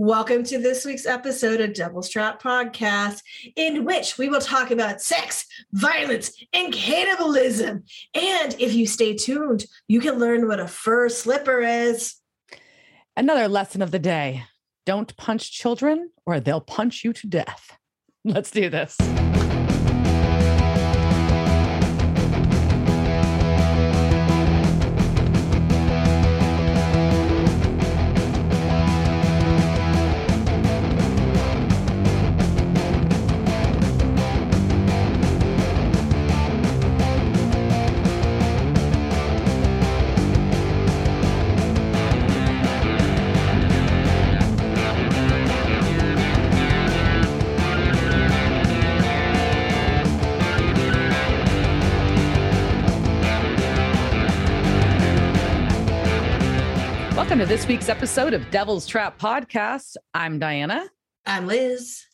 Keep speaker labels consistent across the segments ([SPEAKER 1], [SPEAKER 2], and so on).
[SPEAKER 1] Welcome to this week's episode of Devil's Trap Podcast, in which we will talk about sex, violence, and cannibalism. And if you stay tuned, you can learn what a fur slipper is.
[SPEAKER 2] Another lesson of the day don't punch children or they'll punch you to death. Let's do this. Welcome to this week's episode of Devil's Trap Podcast. I'm Diana.
[SPEAKER 1] I'm Liz.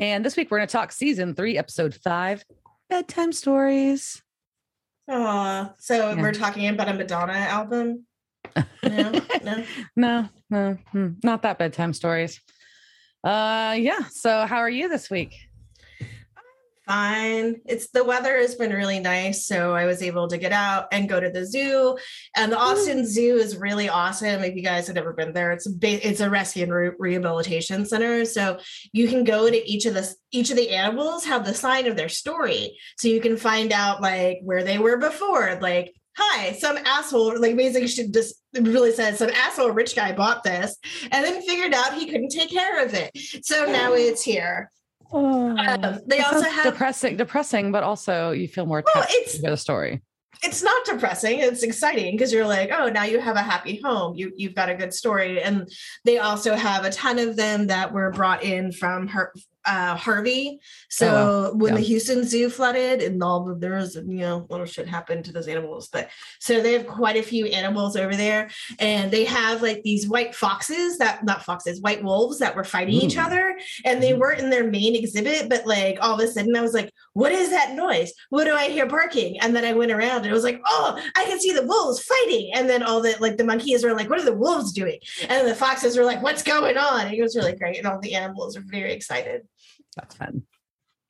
[SPEAKER 2] And this week we're going to talk season three, episode five bedtime stories.
[SPEAKER 1] Aw, so
[SPEAKER 2] Yeah.
[SPEAKER 1] we're talking about a Madonna album. No, no.
[SPEAKER 2] No, no, hmm, not that bedtime stories. Uh, yeah. So, how are you this week?
[SPEAKER 1] Fine. It's the weather has been really nice, so I was able to get out and go to the zoo. And the Austin mm. Zoo is really awesome. If you guys have never been there, it's a ba- it's a rescue and re- rehabilitation center. So you can go to each of the each of the animals have the sign of their story, so you can find out like where they were before, like. Hi, some asshole, like basically should just really says some asshole rich guy bought this and then figured out he couldn't take care of it. So now it's here.
[SPEAKER 2] Oh,
[SPEAKER 1] Um, they also have
[SPEAKER 2] depressing, depressing, but also you feel more
[SPEAKER 1] Well, it's-
[SPEAKER 2] to the story.
[SPEAKER 1] it's not depressing it's exciting because you're like oh now you have a happy home you you've got a good story and they also have a ton of them that were brought in from her uh harvey so
[SPEAKER 2] Oh, wow.
[SPEAKER 1] when the houston zoo flooded and all the there was you know little shit happened to those animals but so they have quite a few animals over there and they have like these white foxes that not foxes white wolves that were fighting each other and they
[SPEAKER 2] Mm.
[SPEAKER 1] weren't in their main exhibit but like all of a sudden i was like what is that noise? What do I hear barking? And then I went around and it was like, oh, I can see the wolves fighting. And then all the like the monkeys were like, what are the wolves doing? And the foxes were like, what's going on? And it was really great. And all the animals are very excited.
[SPEAKER 2] That's fun.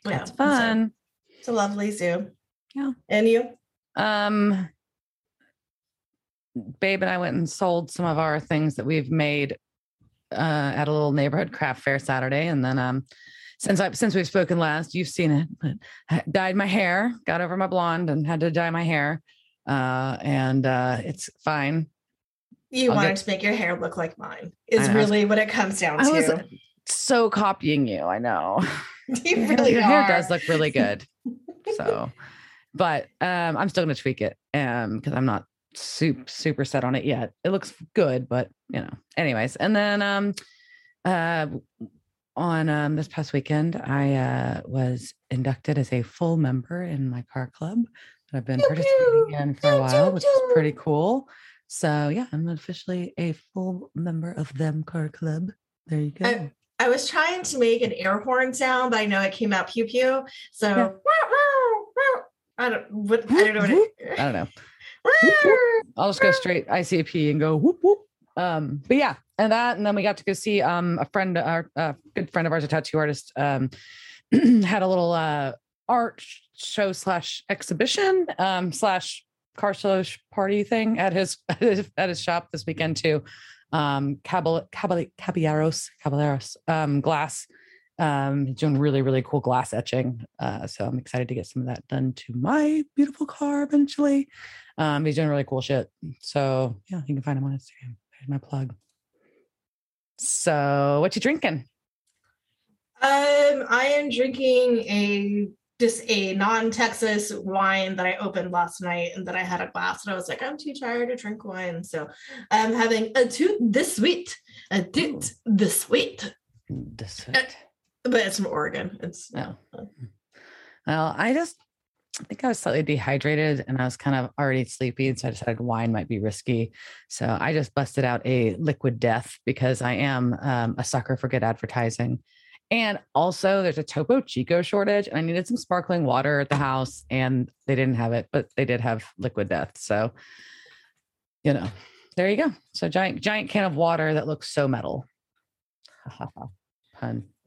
[SPEAKER 1] Yeah,
[SPEAKER 2] That's
[SPEAKER 1] so
[SPEAKER 2] fun.
[SPEAKER 1] It's a lovely zoo.
[SPEAKER 2] Yeah.
[SPEAKER 1] And you?
[SPEAKER 2] Um, Babe and I went and sold some of our things that we've made uh, at a little neighborhood craft fair Saturday, and then um, since I since we've spoken last, you've seen it, but I dyed my hair, got over my blonde, and had to dye my hair, uh, and uh, it's fine.
[SPEAKER 1] You
[SPEAKER 2] I'll
[SPEAKER 1] wanted
[SPEAKER 2] get-
[SPEAKER 1] to make your hair look like mine, is really what it comes down
[SPEAKER 2] I was
[SPEAKER 1] to.
[SPEAKER 2] So copying you. I know.
[SPEAKER 1] you
[SPEAKER 2] Your
[SPEAKER 1] really
[SPEAKER 2] hair, your hair does look really good. so, but um, I'm still gonna tweak it um because I'm not super super set on it yet. It looks good, but you know. Anyways, and then um, uh, on um this past weekend, I uh was inducted as a full member in my car club that I've been
[SPEAKER 1] Pew,
[SPEAKER 2] participating
[SPEAKER 1] pew.
[SPEAKER 2] in for a while,
[SPEAKER 1] pew,
[SPEAKER 2] which is pretty cool. So yeah, I'm officially a full member of them car club. There you go.
[SPEAKER 1] I- I was trying to make an air horn sound, but I know it came out pew pew. So
[SPEAKER 2] Yeah.
[SPEAKER 1] I don't what I don't know what it,
[SPEAKER 2] I don't know. I'll just go straight ICP and go whoop whoop. Um, but yeah, and that, and then we got to go see um a friend, our uh, good friend of ours, a tattoo artist, um, had a little uh art show slash exhibition um slash car slash party thing at his at his shop this weekend too. Um, Cabal Cabal Caballeros Caballeros um glass. Um, he's doing really really cool glass etching. Uh, so I'm excited to get some of that done to my beautiful car eventually. Um, he's doing really cool shit. So yeah, you can find him on Instagram. There's my plug. So what you drinking?
[SPEAKER 1] Um, I am drinking a just a non-Texas wine that I opened last night and that I had a glass and I was like, I'm too tired to drink wine. So I'm having a toot this sweet, a toot this sweet.
[SPEAKER 2] This
[SPEAKER 1] Uh, But it's from Oregon. It's
[SPEAKER 2] No. Well, I just I think I was slightly dehydrated and I was kind of already sleepy. And so I decided wine might be risky. So I just busted out a liquid death because I am um, a sucker for good advertising. And also, there's a Topo Chico shortage, and I needed some sparkling water at the house, and they didn't have it, but they did have liquid death. So, you know, there you go. So giant, giant can of water that looks so metal.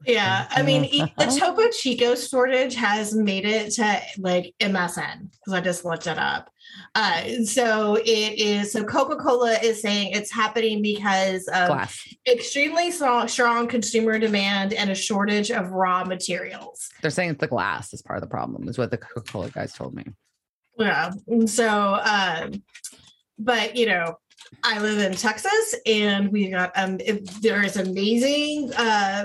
[SPEAKER 1] Yeah, I mean, the Topo Chico shortage has made it to like MSN because I just looked it up. Uh, so it is. So Coca Cola is saying it's happening because of
[SPEAKER 2] Glass.
[SPEAKER 1] extremely strong, strong consumer demand and a shortage of raw materials.
[SPEAKER 2] They're saying it's the glass is part of the problem, is what the Coca Cola guys told me.
[SPEAKER 1] Yeah. So, um, but you know, I live in Texas, and we got um. If there is amazing uh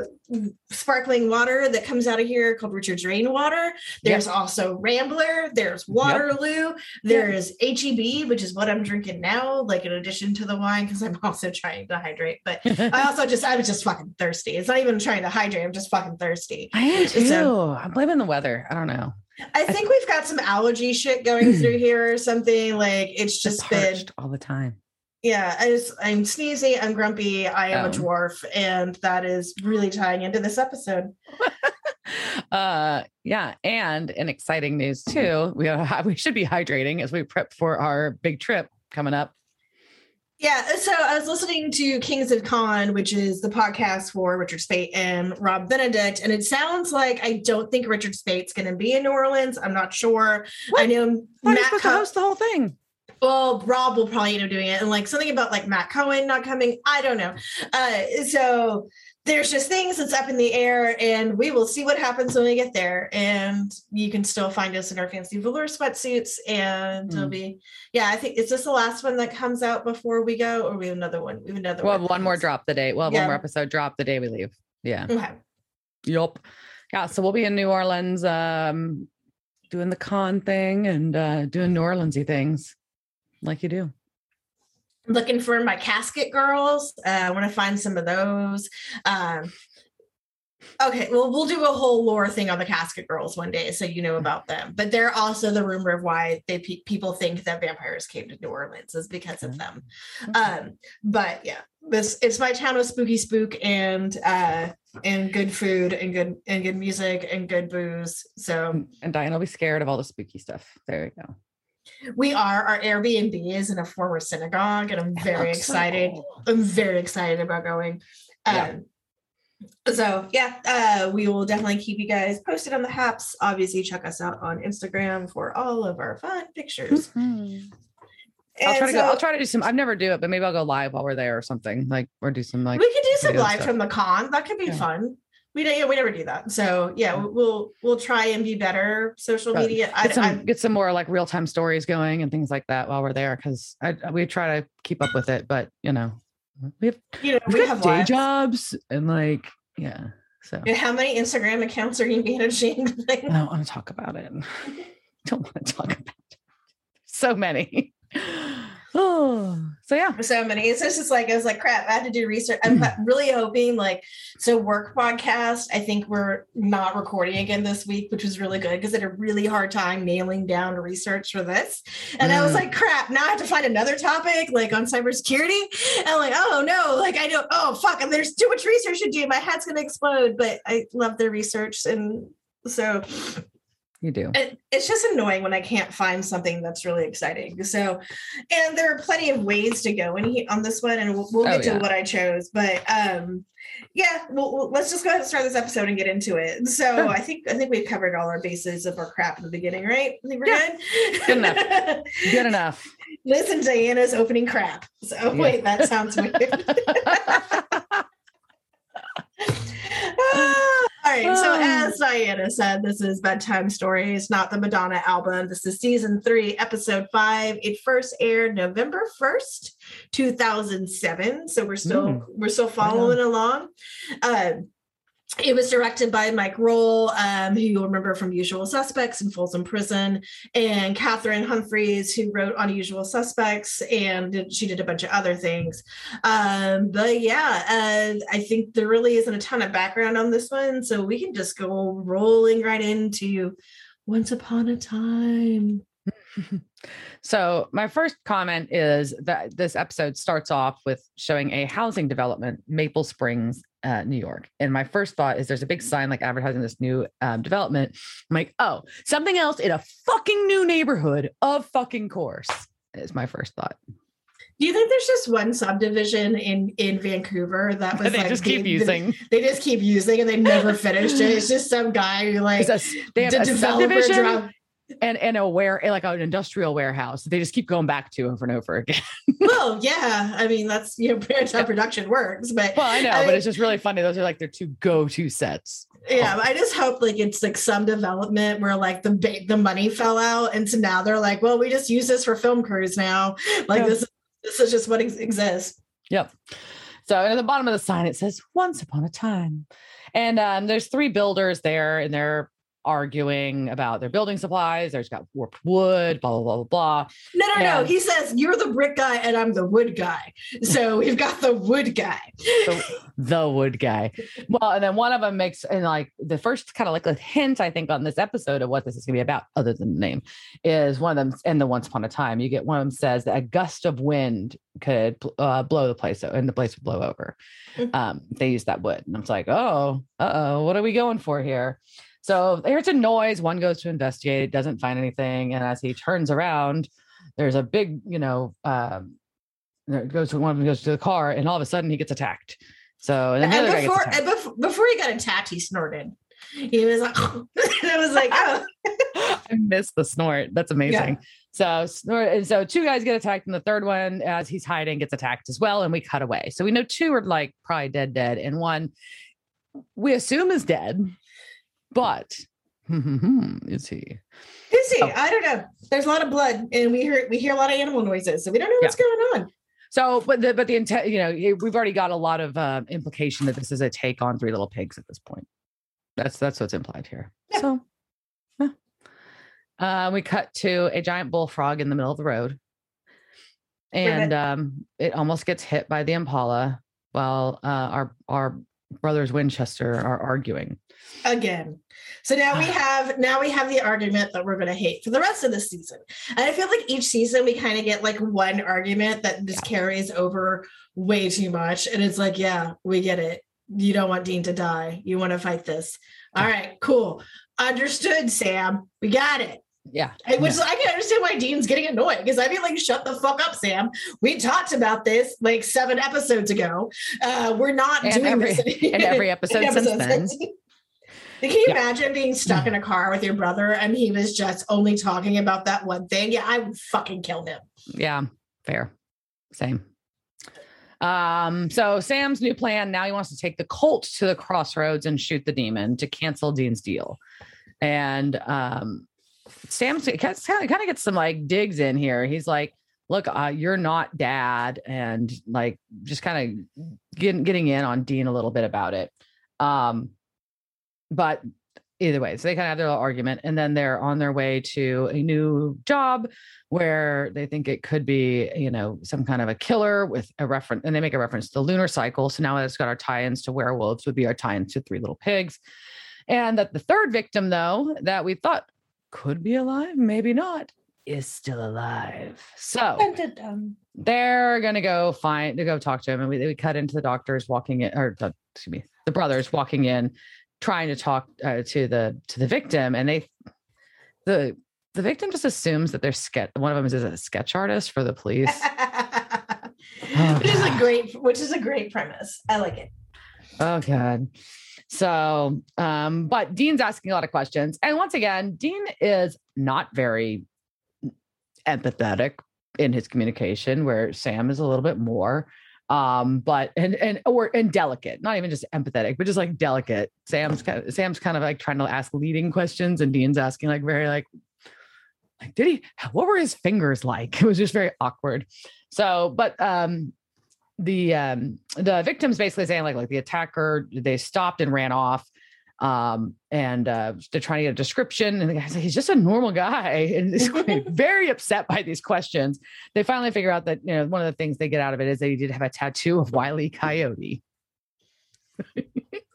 [SPEAKER 1] sparkling water that comes out of here called Richard's Rainwater. There's also Rambler. There's Waterloo. There's HEB, which is what I'm drinking now, like in addition to the wine, because I'm also trying to hydrate. But I also just I was just fucking thirsty. It's not even trying to hydrate. I'm just fucking thirsty.
[SPEAKER 2] I am too.
[SPEAKER 1] So-
[SPEAKER 2] I'm blaming the weather. I don't know.
[SPEAKER 1] I think we've got some allergy shit going through here or something. Like it's
[SPEAKER 2] Just
[SPEAKER 1] just been
[SPEAKER 2] all the time.
[SPEAKER 1] Yeah, I just I'm sneezy, I'm grumpy, I am a
[SPEAKER 2] Oh.
[SPEAKER 1] dwarf, and that is really tying into this episode.
[SPEAKER 2] uh yeah and in exciting news too we are, we should be hydrating as we prep for our big trip coming up
[SPEAKER 1] Yeah, so I was listening to Kings of Con, which is the podcast for Richard Speight and Rob Benedict, and it sounds like I don't think Richard Speight's going to be in New Orleans. I'm not sure. I
[SPEAKER 2] What?
[SPEAKER 1] know
[SPEAKER 2] Why are you
[SPEAKER 1] Matt.
[SPEAKER 2] supposed to host the whole thing
[SPEAKER 1] well, Rob will probably end up doing it, and like something about like Matt Cohen not coming. I don't know. Uh, so there's just things that's up in the air, and we will see what happens when we get there. And you can still find us in our fancy velour sweatsuits, and it'll
[SPEAKER 2] Mm.
[SPEAKER 1] be yeah. I think is this the last one that comes out before we go, or we have another one? We have another
[SPEAKER 2] well
[SPEAKER 1] one.
[SPEAKER 2] one more drop the day well
[SPEAKER 1] Yeah.
[SPEAKER 2] one more episode drop the day we leave yeah
[SPEAKER 1] Okay.
[SPEAKER 2] yup yeah so we'll be in new orleans um doing the con thing and uh doing new orleansy things like you do
[SPEAKER 1] looking for my casket girls. Uh, I want to find some of those. Um, okay, well, we'll do a whole lore thing on the casket girls one day, so you know about them. But they're also the rumor of why they pe- people think that vampires came to New Orleans is because of them. Um, but yeah, this it's my town of spooky spook and uh, and good food and good and good music and good booze. So
[SPEAKER 2] and diane will be scared of all the spooky stuff there you go
[SPEAKER 1] we are our Airbnb is in a former synagogue, and I'm very
[SPEAKER 2] looks so
[SPEAKER 1] excited.
[SPEAKER 2] cool.
[SPEAKER 1] I'm very excited about going. Um,
[SPEAKER 2] Yeah.
[SPEAKER 1] So yeah, uh, we will definitely keep you guys posted on the haps. Obviously, check us out on Instagram for all of our fun pictures.
[SPEAKER 2] Mhm. I'll try to go. I'll try to do some. I've never do it, but maybe I'll go live while we're there or something. Like or do some like.
[SPEAKER 1] we could do some live
[SPEAKER 2] stuff.
[SPEAKER 1] from the con. That could be
[SPEAKER 2] Yeah.
[SPEAKER 1] fun. We don't. Yeah, we never do that. So yeah, we'll we'll try and be better social
[SPEAKER 2] Right.
[SPEAKER 1] media.
[SPEAKER 2] Get some
[SPEAKER 1] I,
[SPEAKER 2] get some more like real time stories going and things like that while we're there because I we try to keep up with it, but you know we have
[SPEAKER 1] you know, we have
[SPEAKER 2] day
[SPEAKER 1] lives.
[SPEAKER 2] jobs and like yeah. So
[SPEAKER 1] And How many Instagram accounts are you managing?
[SPEAKER 2] I don't want to talk about it. don't want to talk about it. So many. Oh, so yeah.
[SPEAKER 1] so many. So it's just like I was like, crap. I had to do research. I'm
[SPEAKER 2] Mm.
[SPEAKER 1] really hoping like so work podcast. I think we're not recording again this week, which was really good because I had a really hard time nailing down research for this. And I was
[SPEAKER 2] Mm.
[SPEAKER 1] like, crap. Now I have to find another topic like on cybersecurity. And I'm like, oh no, like I don't. Oh fuck. And there's too much research to do. My head's gonna explode. But I love their research and. So
[SPEAKER 2] You do.
[SPEAKER 1] it, it's just annoying when I can't find something that's really exciting. So, and there are plenty of ways to go in he, on this one, and we'll, we'll
[SPEAKER 2] Oh,
[SPEAKER 1] get to what I chose. But um, yeah, well, well, let's just go ahead and start this episode and get into it. So,
[SPEAKER 2] Sure.
[SPEAKER 1] I think I think we've covered all our bases of our crap in the beginning, right? I think we're
[SPEAKER 2] Yeah.
[SPEAKER 1] good.
[SPEAKER 2] Good enough. Good enough.
[SPEAKER 1] Listen, Diana's opening crap. So
[SPEAKER 2] Yeah.
[SPEAKER 1] wait, that sounds weird. All right. So,
[SPEAKER 2] Oh.
[SPEAKER 1] as Diana said, this is Bedtime Stories, not the Madonna album. This is season three, episode five. It first aired November 1st, 2007. So, we're still
[SPEAKER 2] Mm.
[SPEAKER 1] we're still following along. Um, it was directed by Mike Rohl, um, who you'll remember from Usual Suspects and Folsom Prison, and Cathryn Humphris, who wrote Unusual Suspects, and did, she did a bunch of other things. Um, but yeah, uh, I think there really isn't a ton of background on this one, so we can just go rolling right into Once Upon a Time.
[SPEAKER 2] So, my first comment is that this episode starts off with showing a housing development, Maple Springs, uh, New York. And my first thought is there's a big sign like advertising this new um, development. I'm like, oh, something else in a fucking new neighborhood of fucking course is my first thought.
[SPEAKER 1] Do you think there's just one subdivision in in Vancouver that was
[SPEAKER 2] they
[SPEAKER 1] like
[SPEAKER 2] just keep
[SPEAKER 1] the-
[SPEAKER 2] using.
[SPEAKER 1] They just keep using and they never finished it. It's just some guy who like
[SPEAKER 2] a they have a
[SPEAKER 1] developer
[SPEAKER 2] subdivision
[SPEAKER 1] drop-
[SPEAKER 2] and and a ware like an industrial warehouse. They just keep going back to over and over again.
[SPEAKER 1] Well, yeah. I mean, that's you know, that's how production works. But
[SPEAKER 2] Well, I know,
[SPEAKER 1] I-
[SPEAKER 2] but it's just really funny. Those are like their two go-to sets.
[SPEAKER 1] yeah, I just hope like it's like some development where like the the money fell out, and so now they're like, well, we just use this for film crews now. Like
[SPEAKER 2] Yeah.
[SPEAKER 1] this, this is just what ex- exists.
[SPEAKER 2] Yep. So at the bottom of the sign it says "Once upon a time," and um, there's three builders there, and they're arguing about their building supplies. There's got warped wood, blah blah blah blah blah.
[SPEAKER 1] No, no,
[SPEAKER 2] Yeah.
[SPEAKER 1] no. He says you're the brick guy and I'm the wood guy. So we've got the wood guy.
[SPEAKER 2] the, the wood guy. Well, and then one of them makes and like the first kind of like a hint, I think, on this episode of what this is gonna be about, other than the name, is one of them in the once upon a time. You get one of them says that a gust of wind could uh, blow the place and the place would blow over.
[SPEAKER 1] Mhm.
[SPEAKER 2] Um, they use that wood. And I'm like, oh, uh-oh, what are we going for here? So there's a noise. One goes to investigate, doesn't find anything. And as he turns around, there's a big, you know, um, goes to one of them goes to the car, and all of a sudden he gets attacked. So and
[SPEAKER 1] And
[SPEAKER 2] other guy gets
[SPEAKER 1] before,
[SPEAKER 2] attacked.
[SPEAKER 1] and before, before he got attacked, he snorted. He was like, it was like, oh,
[SPEAKER 2] I missed the snort. That's amazing. So snort, and so two guys get attacked, and the third one, as he's hiding, gets attacked as well. And we cut away. So we know two are like probably dead, dead, and one we assume is dead, but is he?
[SPEAKER 1] is he?
[SPEAKER 2] Oh.
[SPEAKER 1] I don't know. There's a lot of blood, and we hear we hear a lot of animal noises, so we don't know what's going on.
[SPEAKER 2] So, but the but the intent, you know, it- we've already got a lot of uh, implication that this is a take on Three Little Pigs at this point. That's that's what's implied here.
[SPEAKER 1] Yeah.
[SPEAKER 2] So, yeah. Uh, we cut to a giant bullfrog in the middle of the road, and um, it almost gets hit by the Impala while uh, our our brothers Winchester are arguing.
[SPEAKER 1] again. So now we ah. have now we have the argument that we're going to hate for the rest of the season. And I feel like each season we kind of get like one argument that just carries over way too much and it's like, yeah, we get it. You don't want Dean to die. You want to fight this. All right, cool. Understood, Sam. We got it.
[SPEAKER 2] Yeah,
[SPEAKER 1] I, which I can understand why Dean's getting annoyed because I'd be like, shut the fuck up, Sam. We talked about this like seven episodes ago. Uh, we're not
[SPEAKER 2] And
[SPEAKER 1] doing
[SPEAKER 2] every-
[SPEAKER 1] this.
[SPEAKER 2] and every episode since then.
[SPEAKER 1] Can you
[SPEAKER 2] Yeah.
[SPEAKER 1] imagine being stuck in a car with your brother and he was just only talking about that one thing? Yeah, I would fucking kill him.
[SPEAKER 2] Yeah, fair. Same. Um, so Sam's new plan now he wants to take the Colt to the crossroads and shoot the demon to cancel Dean's deal. And um Sam's kind of gets some like digs in here. He's like, look, uh, you're not dad, and like just kind of getting getting in on Dean a little bit about it. Um, but either way, so they kind of have their little argument, and then they're on their way to a new job where they think it could be, you know, some kind of a killer with a reference, and they make a reference to the lunar cycle. So now it's got our tie-ins to werewolves would be our tie-ins to Three Little Pigs, and that the third victim, though, that we thought could be alive, maybe not, is still alive. So they're gonna go find to go talk to him, and we, we cut into the doctors walking in, or the, excuse me, the brothers walking in, trying to talk uh, to the to the victim, and they the the victim just assumes that they're sketch. One of them is a sketch artist for the police.
[SPEAKER 1] which is a great which is a great premise. I like it.
[SPEAKER 2] Oh god. So, um, but Dean's asking a lot of questions, and once again, Dean is not very empathetic in his communication, where Sam is a little bit more. Um, but and and or and delicate, not even just empathetic, but just like delicate. Sam's kind of Sam's kind of like trying to ask leading questions, and Dean's asking like very like like did he what were his fingers like? It was just very awkward. So, but um the um the victims basically saying like like the attacker they stopped and ran off um and uh they're trying to get a description and the guy's like he's just a normal guy and he's very upset by these questions they finally figure out that you know one of the things they get out of it is that he did have a tattoo of Wiley Coyote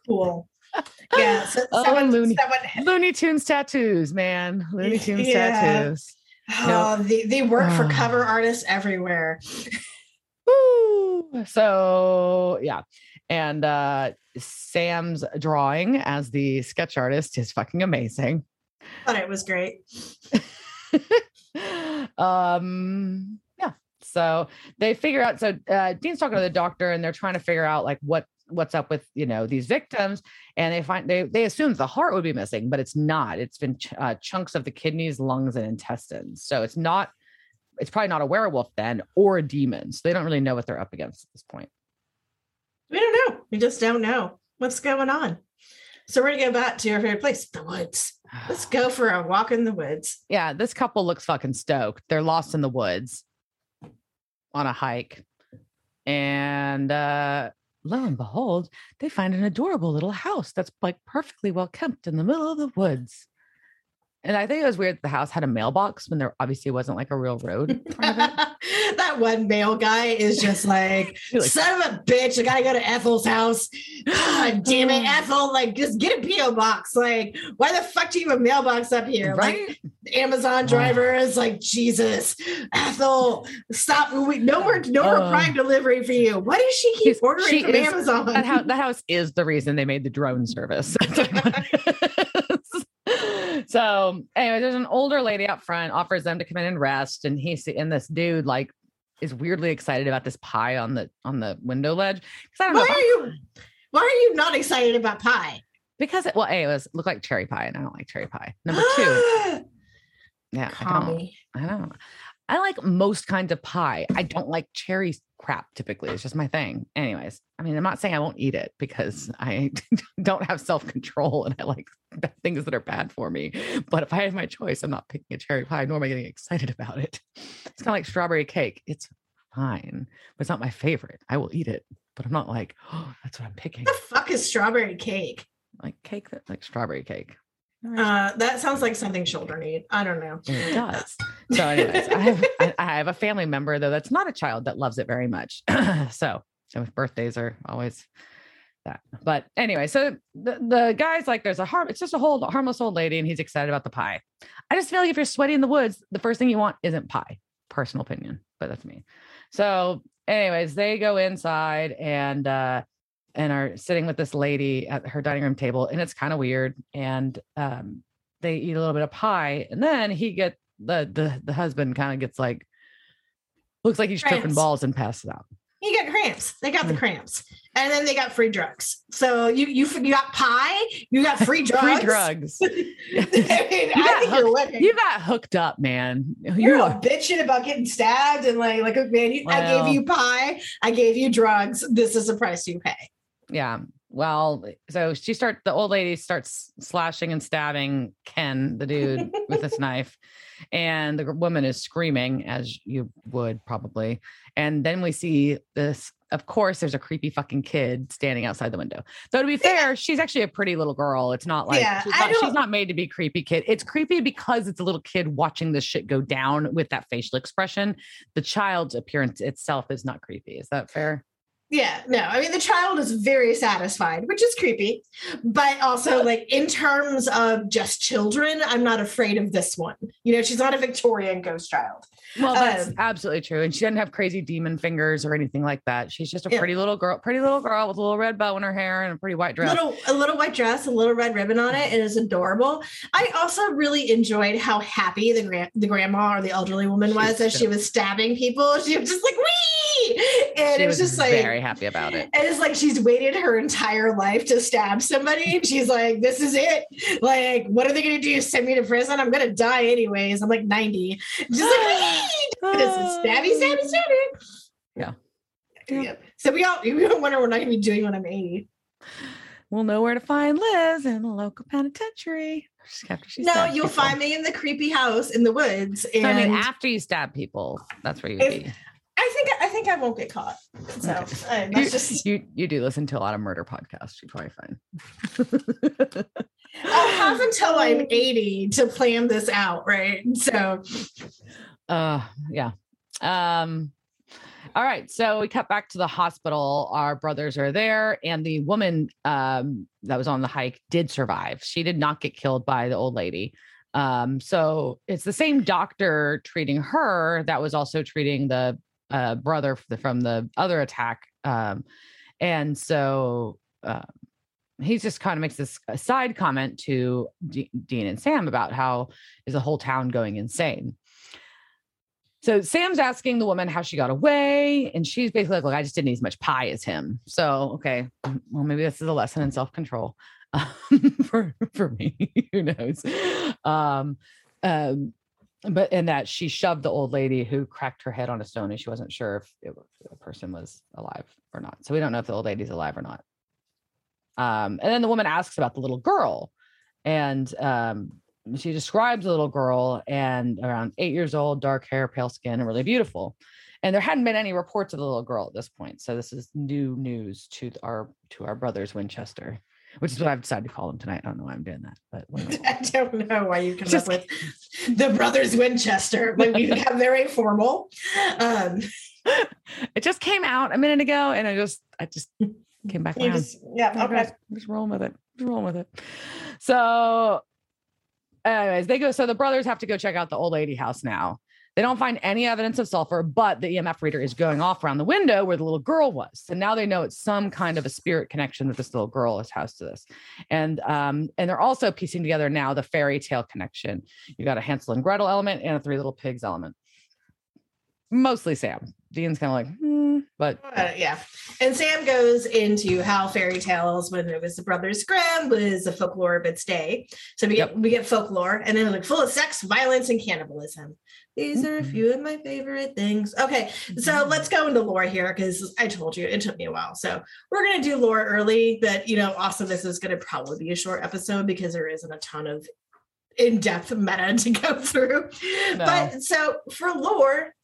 [SPEAKER 1] Cool. Yeah. So
[SPEAKER 2] Oh,
[SPEAKER 1] someone,
[SPEAKER 2] Looney-
[SPEAKER 1] someone
[SPEAKER 2] Looney Tunes tattoos man Looney Tunes
[SPEAKER 1] Yeah.
[SPEAKER 2] tattoos
[SPEAKER 1] oh, they, they work for
[SPEAKER 2] Oh.
[SPEAKER 1] cover artists everywhere.
[SPEAKER 2] Woo! So yeah. And uh Sam's drawing as the sketch artist is fucking amazing.
[SPEAKER 1] Thought it was great.
[SPEAKER 2] um yeah. So they figure out. So uh, Dean's talking to the doctor, and they're trying to figure out like what what's up with you know these victims and they find they they assume the heart would be missing but it's not it's been ch- uh, chunks of the kidneys lungs and intestines so it's not it's probably not a werewolf then or a demon. So they don't really know what they're up against at this point.
[SPEAKER 1] We don't know. We just don't know what's going on. So we're gonna go back to our favorite place the woods. Let's go for a walk in the woods.
[SPEAKER 2] Yeah this couple looks fucking stoked. They're lost in the woods on a hike. And uh lo and behold, they find an adorable little house that's like perfectly well kept in the middle of the woods. And I think it was weird the house had a mailbox when there obviously wasn't like a real road.
[SPEAKER 1] that one mail guy is just like, like, son of a bitch, I gotta go to Ethel's house. God damn it, Ethel, like just get a P.O. box. Like, why the fuck do you have a mailbox up here?
[SPEAKER 2] Right?
[SPEAKER 1] Like Amazon driver is like, Jesus, Ethel, stop. We, no more, no more uh, prime delivery for you. Why does she keep ordering she from is, Amazon?
[SPEAKER 2] That house, that house is the reason they made the drone service. so anyway, there's an older lady out front, offers them to come in and rest. And he's and this dude like is weirdly excited about this pie on the on the window ledge.
[SPEAKER 1] Why are you why are you not excited about pie?
[SPEAKER 2] Because it well, a it was look like cherry pie, and I don't like cherry pie. Number two. yeah, I don't, I don't. I like most kinds of pie. I don't like cherry crap typically. It's just my thing. Anyways, I mean, I'm not saying I won't eat it because I don't have self control and I like things that are bad for me. But if I have my choice, I'm not picking a cherry pie, nor am I getting excited about it. It's kind of like strawberry cake. It's fine, but it's not my favorite. I will eat it, but I'm not like, oh, that's what I'm picking.
[SPEAKER 1] What the fuck is strawberry cake?
[SPEAKER 2] Like cake that like strawberry cake.
[SPEAKER 1] Uh, that sounds like something children eat. I don't know.
[SPEAKER 2] It does. So, anyways, I have I, I, have a family member though that's not a child that loves it very much. so, so birthdays are always that. But anyway, so the, the guy's like, there's a harm. It's just a whole harmless old lady, and he's excited about the pie. I just feel like if you're sweaty in the woods, the first thing you want isn't pie. Personal opinion, but that's me. So, anyways, they go inside and uh and are sitting with this lady at her dining room table and it's kind of weird and um, they eat a little bit of pie and then he get the the, the husband kind of gets like looks like he's cramps. tripping balls and passes out.
[SPEAKER 1] He got cramps. They got the mm. cramps and then they got free drugs. So you you you got pie you got free drugs
[SPEAKER 2] free drugs? I mean, you, got hooked, you, got hooked up man.
[SPEAKER 1] You're, you're bitching about getting stabbed and like like man you, well, i gave you pie i gave you drugs. This is the price you pay
[SPEAKER 2] yeah. Well, so she starts, the old lady starts slashing and stabbing Ken, the dude, with this knife. And the woman is screaming, as you would probably. And then we see this. Of course, there's a creepy fucking kid standing outside the window. Though, to be fair, she's actually a pretty little girl. It's not like yeah, she's, not, she's not made to be creepy kid. It's creepy because it's a little kid watching this shit go down with that facial expression. The child's appearance itself is not creepy. Is that fair?
[SPEAKER 1] Yeah, no. I mean, the child is very satisfied, which is creepy. But also, like, in terms of just children, I'm not afraid of this one. You know, she's not a Victorian ghost child.
[SPEAKER 2] Well, that's um, absolutely true. And she doesn't have crazy demon fingers or anything like that. She's just a yeah. pretty little girl, pretty little girl with a little red bow in her hair and a pretty white dress.
[SPEAKER 1] Little, a little white dress, a little red ribbon on it. It is adorable. I also really enjoyed how happy the grand the grandma or the elderly woman was She's as she was stabbing people. She was just like, wee! And
[SPEAKER 2] she
[SPEAKER 1] it was,
[SPEAKER 2] was
[SPEAKER 1] just like
[SPEAKER 2] very happy about it.
[SPEAKER 1] And it's like she's waited her entire life to stab somebody. And She's like, this is it. Like, what are they gonna do? Send me to prison? I'm gonna die anyways. I'm like 90. Just like, wee! stabby, stabby, stabby.
[SPEAKER 2] Yeah.
[SPEAKER 1] yeah. So we all we all wonder what I'm gonna be doing when I'm 80.
[SPEAKER 2] We'll know where to find Liz in the local penitentiary.
[SPEAKER 1] After she no, you'll people. find me in the creepy house in the woods. And
[SPEAKER 2] I mean, after you stab people, that's where you'd if, be.
[SPEAKER 1] I think I think I won't get caught. So okay.
[SPEAKER 2] you, just you you do listen to a lot of murder podcasts. You're probably
[SPEAKER 1] fine. I have until I'm 80 to plan this out, right? So
[SPEAKER 2] uh yeah. Um all right, so we cut back to the hospital. Our brothers are there, and the woman um, that was on the hike did survive. She did not get killed by the old lady. Um, so it's the same doctor treating her that was also treating the uh, brother from the other attack. Um, and so uh, he just kind of makes this side comment to D- Dean and Sam about how is the whole town going insane. so Sam's asking the woman how she got away, and she's basically like, "Look, I just didn't eat as much pie as him." So, okay, well, maybe this is a lesson in self control um, for for me. Who knows? Um, um, but and that she shoved the old lady who cracked her head on a stone, and she wasn't sure if the person was alive or not. So we don't know if the old lady's alive or not. Um, and then the woman asks about the little girl, and um, she describes a little girl and around eight years old, dark hair, pale skin, and really beautiful. And there hadn't been any reports of the little girl at this point, so this is new news to our to our brothers Winchester, which is what I've decided to call them tonight. I don't know why I'm doing that, but
[SPEAKER 1] I don't know why you come Just, up with the brothers Winchester. Like we become very formal. Um,
[SPEAKER 2] it just came out a minute ago, and I just I just came back around.
[SPEAKER 1] Just, yeah, okay.
[SPEAKER 2] Just rolling with it. Just rolling with it. So anyways, they go. So the brothers have to go check out the old lady house now. They don't find any evidence of sulfur, but the EMF reader is going off around the window where the little girl was. And now they know it's some kind of a spirit connection that this little girl is housed to this. And um, and they're also piecing together now the fairy tale connection. You got a Hansel and Gretel element and a Three Little Pigs element. Mostly Sam. Dean's kind of like, hmm, but
[SPEAKER 1] uh, yeah. And Sam goes into how fairy tales, when it was the Brothers Grimm, was a folklore of its day. So we get yep. we get folklore, and then like full of sex, violence, and cannibalism. These are a mm-hmm. few of my favorite things. Okay, so mm-hmm. let's go into lore here because I told you it took me a while. So we're gonna do lore early, but you know, also this is gonna probably be a short episode because there isn't a ton of in-depth meta to go through. No. But so for lore.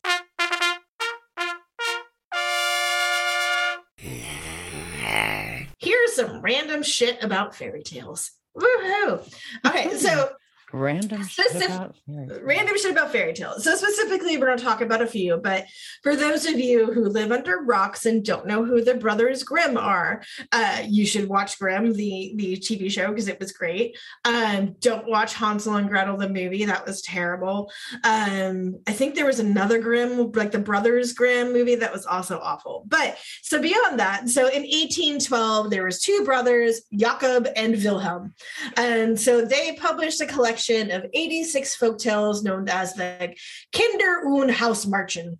[SPEAKER 1] Here's some random shit about fairy tales. Woohoo! Okay, so
[SPEAKER 2] random shit about
[SPEAKER 1] random shit about fairy tales. So specifically, we're going to talk about a few. But for those of you who live under rocks and don't know who the brothers Grimm are, uh, you should watch Grimm, the the TV show, because it was great. Um, don't watch Hansel and Gretel the movie; that was terrible. Um, I think there was another Grimm, like the Brothers Grimm movie, that was also awful. But so beyond that, so in 1812, there was two brothers, Jakob and Wilhelm, and so they published a collection collection of 86 folk tales known as the Kinder und Hausmärchen.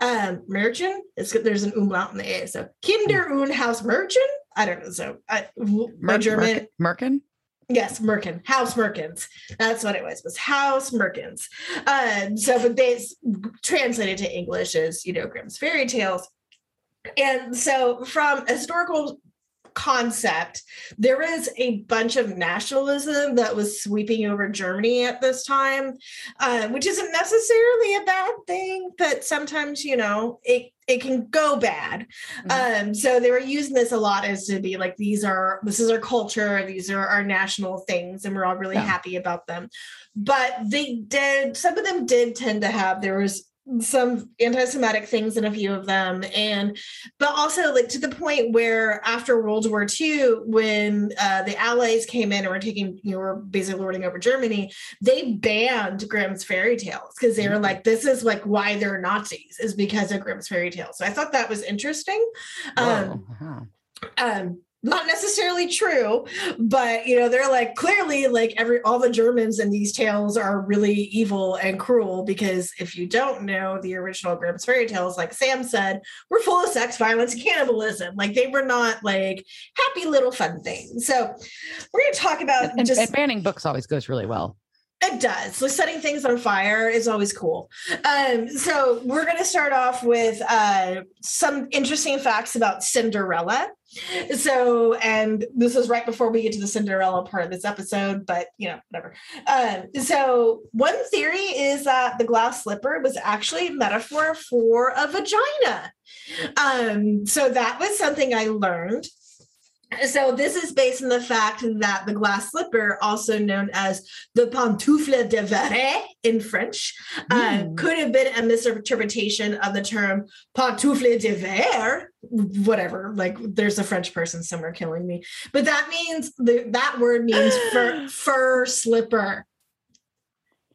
[SPEAKER 1] Um, Merchen, it's there's an umlaut in the A. So Kinder und Hausmärchen. I don't know. So I, my German.
[SPEAKER 2] Merkin?
[SPEAKER 1] Yes, Merkin, House Merkins. That's what it was. Was House Merkins. Um, so, but they translated to English as you know Grimm's fairy tales. And so, from a historical concept, there was a bunch of nationalism that was sweeping over Germany at this time, uh, which isn't necessarily a bad thing, but sometimes, you know, it it can go bad. Mm-hmm. Um, so they were using this a lot as to be like, these are this is our culture, these are our national things, and we're all really yeah. happy about them. But they did, some of them did tend to have, there was some anti-semitic things in a few of them and but also like to the point where after world war ii when uh, the allies came in and were taking you know were basically lording over germany they banned grimm's fairy tales because they were mm-hmm. like this is like why they're nazis is because of grimm's fairy tales so i thought that was interesting um, uh-huh. um not necessarily true but you know they're like clearly like every all the germans in these tales are really evil and cruel because if you don't know the original grimm's fairy tales like sam said were full of sex violence cannibalism. Like they were not like happy little fun things. So we're going to talk about
[SPEAKER 2] and, just and banning books always goes really well
[SPEAKER 1] it does. So setting things on fire is always cool. Um, so we're going to start off with uh, some interesting facts about Cinderella. So, and this is right before we get to the Cinderella part of this episode, but you know, whatever. Um, so, one theory is that the glass slipper was actually a metaphor for a vagina. Um, so that was something I learned so this is based on the fact that the glass slipper, also known as the pantoufle de verre in French, mm. uh, hmm. could have been a misinterpretation of the term pantoufle de vair, whatever. Like there's a French person somewhere killing me, but that means the, that word means fur, fur slipper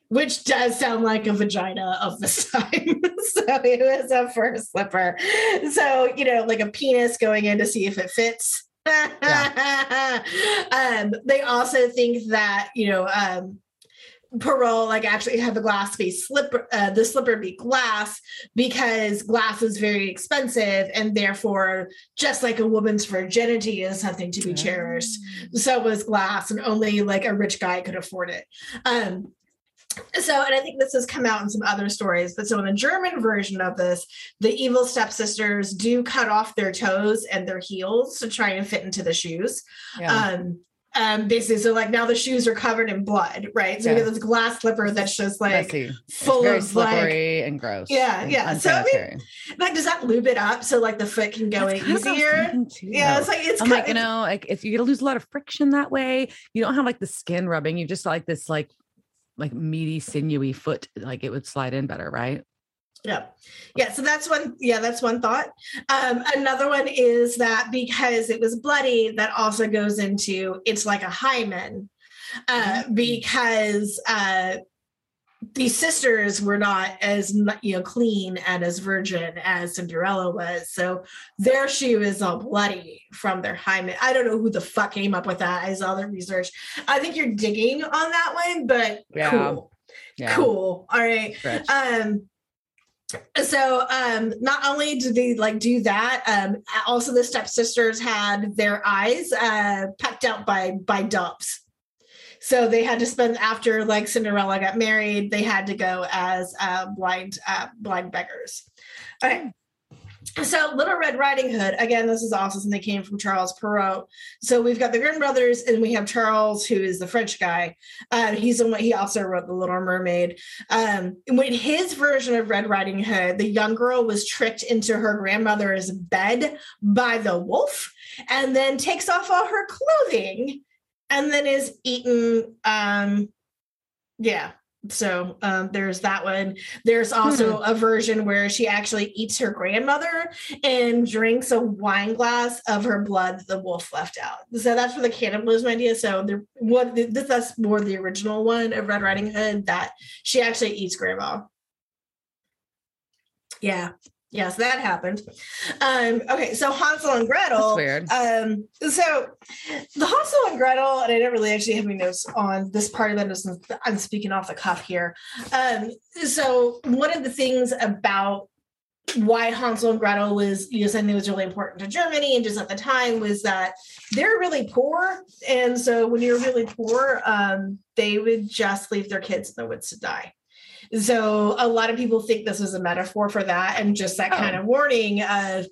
[SPEAKER 1] which does sound like a vagina of the time. so it was a fur slipper. So, you know, like a penis going in to see if it fits um, they also think that you know um, Perrault like actually had the glass be slipper uh, the slipper be glass because glass is very expensive and therefore just like a woman's virginity is something to be cherished
[SPEAKER 2] Oh.
[SPEAKER 1] so was glass and only like a rich guy could afford it um so and i think this has come out in some other stories but so in the german version of this the evil stepsisters do cut off their toes and their heels to try and fit into the shoes
[SPEAKER 2] Yeah.
[SPEAKER 1] um um basically so like now the shoes are covered in blood right so we
[SPEAKER 2] Yeah.
[SPEAKER 1] get this glass slipper that's just like
[SPEAKER 2] Messy.
[SPEAKER 1] Full
[SPEAKER 2] very
[SPEAKER 1] of like
[SPEAKER 2] slippery and gross.
[SPEAKER 1] Yeah,
[SPEAKER 2] and
[SPEAKER 1] yeah. So, I mean, like does that lube it up so like the foot can go
[SPEAKER 2] That's
[SPEAKER 1] in
[SPEAKER 2] kind of what I was
[SPEAKER 1] easier
[SPEAKER 2] too,
[SPEAKER 1] yeah
[SPEAKER 2] though.
[SPEAKER 1] it's like it's
[SPEAKER 2] I'm like, you know, like if you're gonna lose a lot of friction that way, you don't have like the skin rubbing. You just like this like like meaty, sinewy foot. Like it would slide in better, right?
[SPEAKER 1] Yeah. Yeah. So that's one. Yeah, that's one thought. Um, another one is that because it was bloody, that also goes into it's like a hymen. Uh,
[SPEAKER 2] Mm.
[SPEAKER 1] because uh these sisters were not as you know clean and as virgin as Cinderella was, so their shoe was all bloody from their hymen. I don't know who the fuck came up with that. I saw the research. I think you're digging on that one, but
[SPEAKER 2] Yeah.
[SPEAKER 1] cool,
[SPEAKER 2] Yeah.
[SPEAKER 1] cool. All right. Um, so um, not only did they like do that, um, also the stepsisters had their eyes uh, pecked out by by doves. So they had to spend after like Cinderella got married, they had to go as uh, blind uh, blind beggars. Okay. So Little Red Riding Hood, again, this is also something that came from Charles Perrault. So we've got the Grimm brothers, and we have Charles, who is the French guy. Uh, he's the one. He also wrote The Little Mermaid. Um, when his version of Red Riding Hood, the young girl was tricked into her grandmother's bed by the wolf, and then takes off all her clothing, and then is eaten. Um, yeah. So um, there's that one. There's also a version where she actually eats her grandmother and drinks a wine glass of her blood that the wolf left out. So that's for the cannibalism idea. So there, what this that's more the original one of Red Riding Hood that she actually eats grandma. Yeah. Yeah, so that happened. Um, okay, so Hansel and
[SPEAKER 2] That's
[SPEAKER 1] Gretel.
[SPEAKER 2] weird.
[SPEAKER 1] Um, so the Hansel and Gretel, and I don't really actually have any notes on this part of it. I'm speaking off the cuff here. Um, so one of the things about why Hansel and Gretel was you know something that was really important to Germany and just at the time was that they're really poor, and so when you're really poor, um, they would just leave their kids in the woods to die. So a lot of people think this was a metaphor for that, and just that kind
[SPEAKER 2] Oh.
[SPEAKER 1] of warning of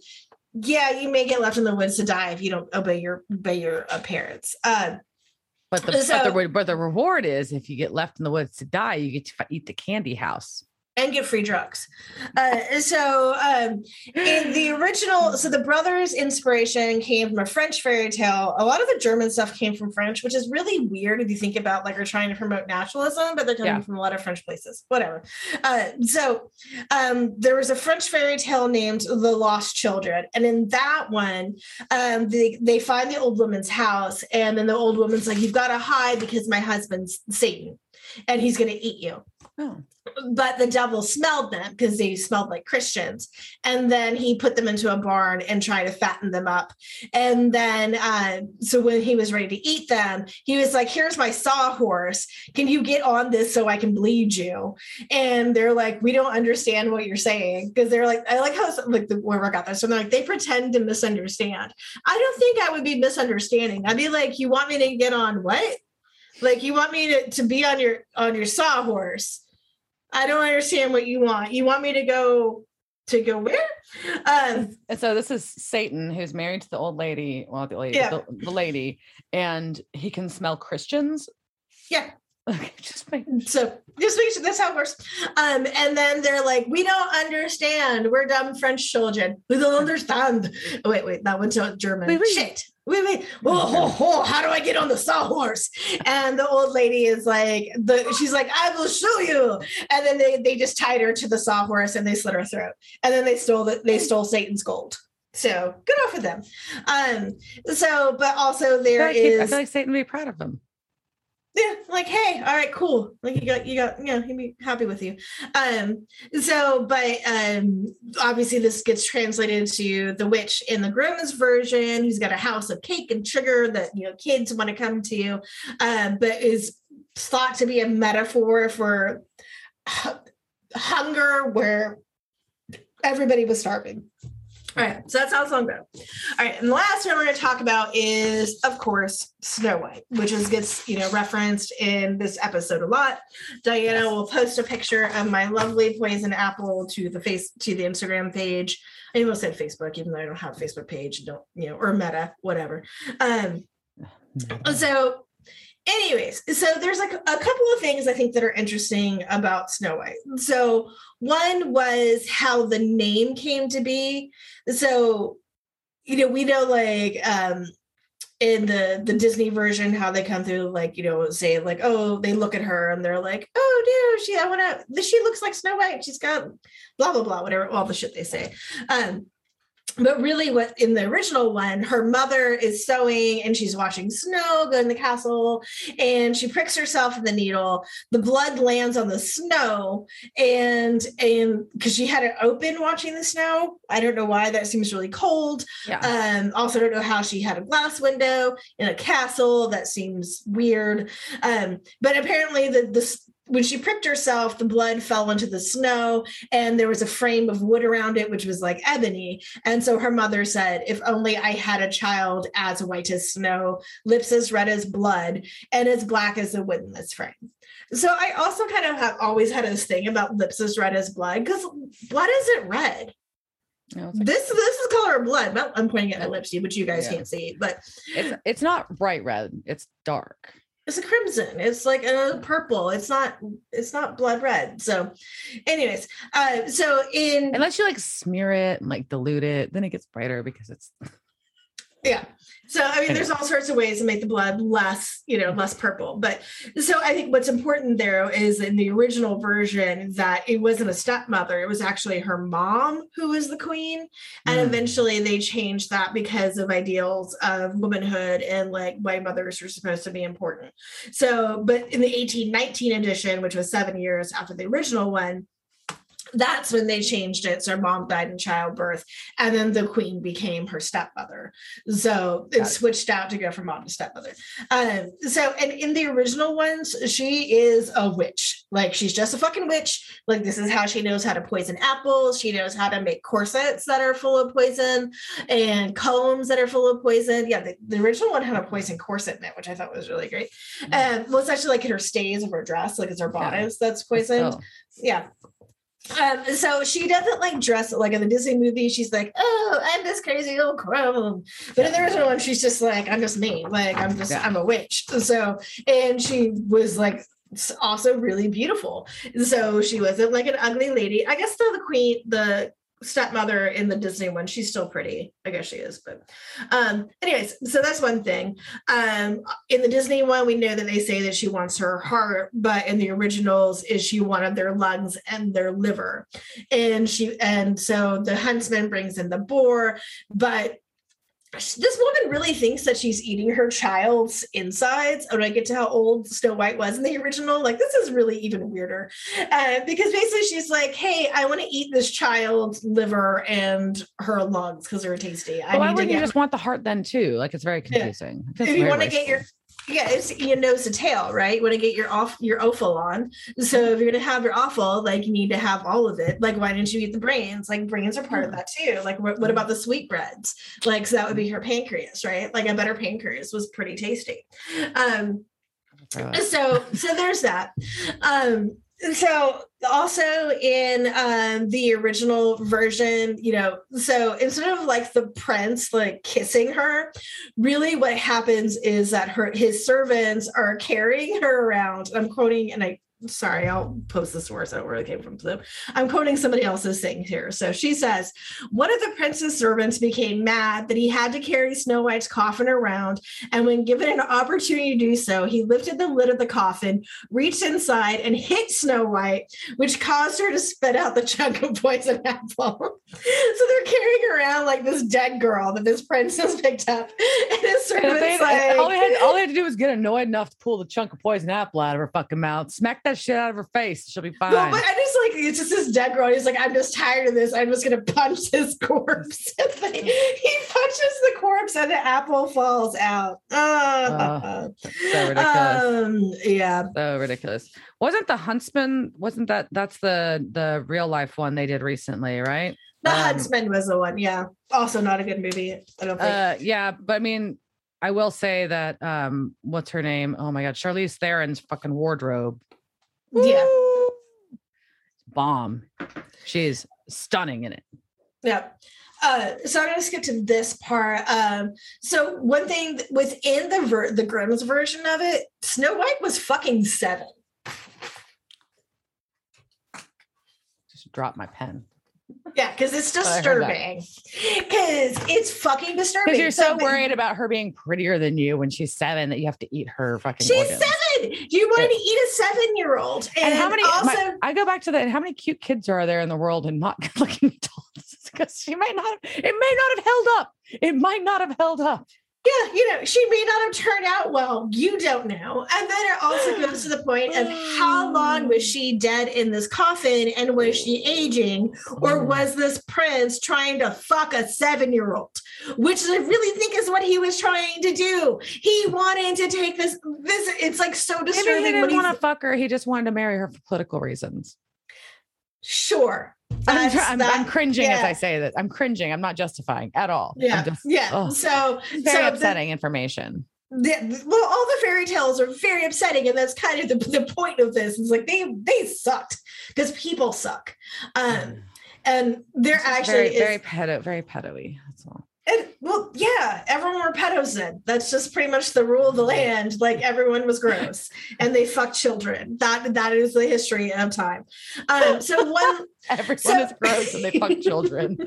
[SPEAKER 1] yeah, you may get left in the woods to die if you don't obey your obey your uh, parents. Uh,
[SPEAKER 2] But the,
[SPEAKER 1] so-
[SPEAKER 2] but the but the reward is if you get left in the woods to die, you get to eat the candy house.
[SPEAKER 1] And get free drugs. Uh, so um, in the original, so the brothers' inspiration came from a French fairy tale. A lot of the German stuff came from French, which is really weird if you think about like we're trying to promote naturalism, but they're coming
[SPEAKER 2] Yeah.
[SPEAKER 1] from a lot of French places. Whatever. Uh, so um, there was a French fairy tale named The Lost Children, and in that one, um, they they find the old woman's house, and then the old woman's like, "You've got to hide because my husband's Satan, and he's going to eat you."
[SPEAKER 2] Oh,
[SPEAKER 1] but the devil smelled them because they smelled like Christians. And then he put them into a barn and tried to fatten them up. And then, uh, so when he was ready to eat them, he was like, Here's my sawhorse. Can you get on this so I can bleed you? And they're like, We don't understand what you're saying. Because they're like, I like how, like, the whoever got this. So they're like, They pretend to misunderstand. I don't think I would be misunderstanding. I'd be like, You want me to get on what? Like, you want me to, to be on your on your sawhorse I don't understand what you want. You want me to go to go where? Um,
[SPEAKER 2] and so this is Satan who's married to the old lady, well, the lady,
[SPEAKER 1] Yeah.
[SPEAKER 2] the, the lady, and he can smell Christians.
[SPEAKER 1] yeah.
[SPEAKER 2] Okay, just make
[SPEAKER 1] So just make sure that's how it works. Um, and then they're like, we don't understand. We're dumb French children. We don't understand. Oh, wait, wait, that went to German.
[SPEAKER 2] Wait, wait.
[SPEAKER 1] Shit. Wait, wait. Oh, oh, oh, how do I get on the sawhorse? And the old lady is like, the she's like, I will show you. And then they they just tied her to the sawhorse and they slit her throat. And then they stole the, they stole Satan's gold. So good off for them. Um, so but also
[SPEAKER 2] I
[SPEAKER 1] there
[SPEAKER 2] like he- I feel like Satan would be proud of him.
[SPEAKER 1] Yeah like hey all right cool. Like you got you got yeah he'd be happy with you. Um so but um obviously this gets translated to the witch in the Grimm's version who's got a house of cake and sugar that you know kids want to come to. Um but is thought to be a metaphor for hunger where everybody was starving. All right, so that's how the song goes. All right, and the last one we're going to talk about is, of course, Snow White, which is gets you know referenced in this episode a lot. Diana will post a picture of my lovely poison apple to the face to the Instagram page. I almost said Facebook, even though I don't have a Facebook page, don't you know, or Meta, whatever. Um, so anyways so there's like a couple of things i think that are interesting about snow white. So one was how the name came to be. So you know we know like um in the the disney version how they come through like you know say like oh they look at her and they're like oh no she i want to she looks like snow white. She's got blah blah blah whatever all the shit they say. Um but really what in the original one her mother is sewing and she's watching snow go in the castle and she pricks herself in the needle. The blood lands on the snow and and because she had it open watching the snow. I don't know why that seems really cold. Yeah. um also don't know how she had a glass window in a castle. That seems weird. Um but apparently the the when she pricked herself, the blood fell into the snow, and there was a frame of wood around it, which was like ebony. And so her mother said, If only I had a child as white as snow, lips as red as blood, and as black as the wood in this frame. So I also kind of have always had this thing about lips as red as blood because blood isn't red. No, like, this this is color of blood. Well, I'm pointing at my lips, but you guys yeah. can't see. But
[SPEAKER 2] it's it's not bright red. It's dark
[SPEAKER 1] it's a crimson. It's like a purple. It's not it's not blood red. So anyways uh so in
[SPEAKER 2] unless you like smear it and like dilute it then it gets brighter because it's
[SPEAKER 1] yeah. So i mean there's all sorts of ways to make the blood less you know less purple. But so i think what's important there is in the original version that it wasn't a stepmother. It was actually her mom who was the queen. And mm. eventually they changed that because of ideals of womanhood and like white mothers are supposed to be important. So but in the 1819 edition which was seven years after the original one that's when they changed it. So her mom died in childbirth, and then the queen became her stepmother. So it switched out to go from mom to stepmother. Um, so, and in the original ones, she is a witch. Like she's just a fucking witch. Like this is how she knows how to poison apples. She knows how to make corsets that are full of poison and combs that are full of poison. Yeah, the, the original one had a poison corset in it, which I thought was really great. And mm-hmm. um, well, it's actually like in her stays of her dress, like it's her bodice yeah. that's poisoned. Yeah. Um, so she doesn't like dress like in the Disney movie. She's like, "Oh, I'm this crazy old crone," but in the original one, she's just like, "I'm just me. Like I'm just yeah. I'm a witch." So, and she was like also really beautiful. So she wasn't like an ugly lady. I guess though the queen, the stepmother in the Disney one, she's still pretty. I guess she is, but um, anyways, so that's one thing. Um, in the Disney one, we know that they say that she wants her heart, but in the originals, is she wanted their lungs and their liver, and she and so the huntsman brings in the boar, but this woman really thinks that she's eating her child's insides. When I get to how old Snow White was in the original, like this is really even weirder. Uh, because basically she's like, hey, I want to eat this child's liver and her lungs because they're tasty.
[SPEAKER 2] Well, why wouldn't you just want the heart then too? Like it's very confusing.
[SPEAKER 1] Yeah. If you want to get your yeah, it's your nose to tail, right? You want to get your off your offal on. So if you're gonna have your offal, like you need to have all of it. Like, why didn't you eat the brains? Like brains are part of that too. Like, what, what about the sweetbreads? Like, so that would be her pancreas, right? Like a better pancreas was pretty tasty. Um, so so there's that. Um, so also in um the original version you know so instead of like the prince like kissing her really what happens is that her his servants are carrying her around i'm quoting and i sorry, I'll post the source out where it came from. So I'm quoting somebody else's thing here. So she says, one of the prince's servants became mad that he had to carry Snow White's coffin around. And when given an opportunity to do so, he lifted the lid of the coffin, reached inside, and hit Snow White, which caused her to spit out the chunk of poison apple. so they're carrying around like this dead girl that this prince has picked up. And his servant's
[SPEAKER 2] they,
[SPEAKER 1] like,
[SPEAKER 2] all, they had, all they had to do was get annoyed enough to pull the chunk of poison apple out of her fucking mouth, smack that shit out of her face. She'll be fine. No,
[SPEAKER 1] but I just like it's just this dead girl. He's like, I'm just tired of this. I'm just gonna punch his corpse. he punches the corpse and the apple falls out. Oh.
[SPEAKER 2] Uh, so ridiculous.
[SPEAKER 1] Mm, yeah.
[SPEAKER 2] So ridiculous. Wasn't the Huntsman? Wasn't that that's the the real life one they did recently, right?
[SPEAKER 1] The
[SPEAKER 2] Um,
[SPEAKER 1] Huntsman was the one. Yeah. Also not a good movie. I don't think.
[SPEAKER 2] Uh, yeah, but I mean, I will say that um, what's her name? Oh my god, Charlize Theron's fucking wardrobe.
[SPEAKER 1] Yeah.
[SPEAKER 2] Bomb. She's stunning in it.
[SPEAKER 1] Yeah. Uh, so I'm going to skip to this part. Um, so one thing within the ver- the Grimm's version of it, Snow White was fucking seven.
[SPEAKER 2] Just drop my pen.
[SPEAKER 1] Yeah, because it's
[SPEAKER 2] I heard that.
[SPEAKER 1] disturbing. Because it's fucking disturbing.
[SPEAKER 2] Because you're so
[SPEAKER 1] ba-
[SPEAKER 2] worried about her being prettier than you when she's seven that you have to eat her fucking.
[SPEAKER 1] She's
[SPEAKER 2] organs.
[SPEAKER 1] seven. You wanted to eat a seven year old, and,
[SPEAKER 2] And how many?
[SPEAKER 1] Also,
[SPEAKER 2] my- I go back to that. How many cute kids are there in the world and not good-looking adults? Because she might not. It may not have held up. It might not have held up.
[SPEAKER 1] Yeah, you know, she may not have turned out well. You don't know. And then it also goes to the point of how long was she dead in this coffin, and was she aging, or
[SPEAKER 2] Mm.
[SPEAKER 1] was this prince trying to fuck a seven year old? Which I really think is what he was trying to do. He wanted to take this. This it's like so
[SPEAKER 2] Maybe
[SPEAKER 1] disturbing.
[SPEAKER 2] he didn't want to fuck her. He just wanted to marry her for political reasons.
[SPEAKER 1] Sure.
[SPEAKER 2] I'm, tr- I'm, I'm
[SPEAKER 1] that-
[SPEAKER 2] cringing as. I say that. I'm cringing. I'm not justifying at all. I'm
[SPEAKER 1] Yeah,
[SPEAKER 2] just-
[SPEAKER 1] yeah.
[SPEAKER 2] oh,
[SPEAKER 1] so,
[SPEAKER 2] very
[SPEAKER 1] so the-
[SPEAKER 2] upsetting information.
[SPEAKER 1] the, well, all the fairy tales are very upsetting, and that's kind of the, the point of this. It's like they they sucked because people suck, um, and there
[SPEAKER 2] It's just
[SPEAKER 1] actually
[SPEAKER 2] very,
[SPEAKER 1] is.
[SPEAKER 2] very pedo, very pedo-y.
[SPEAKER 1] And, well, yeah, everyone were pedos then. That's just pretty much the rule of the land. Like everyone was gross, and they fucked children. That that is the history of time. Um, so one
[SPEAKER 2] Everyone
[SPEAKER 1] So-
[SPEAKER 2] is gross and they fuck children.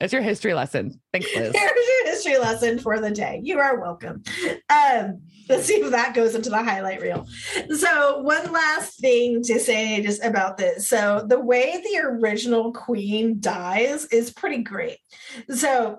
[SPEAKER 2] That's your history lesson. Thanks, Liz.
[SPEAKER 1] Here's your history lesson for the day. You are welcome. Um, let's see if that goes into the highlight reel. So, one last thing to say just about this. So, the way the original queen dies is pretty great. So,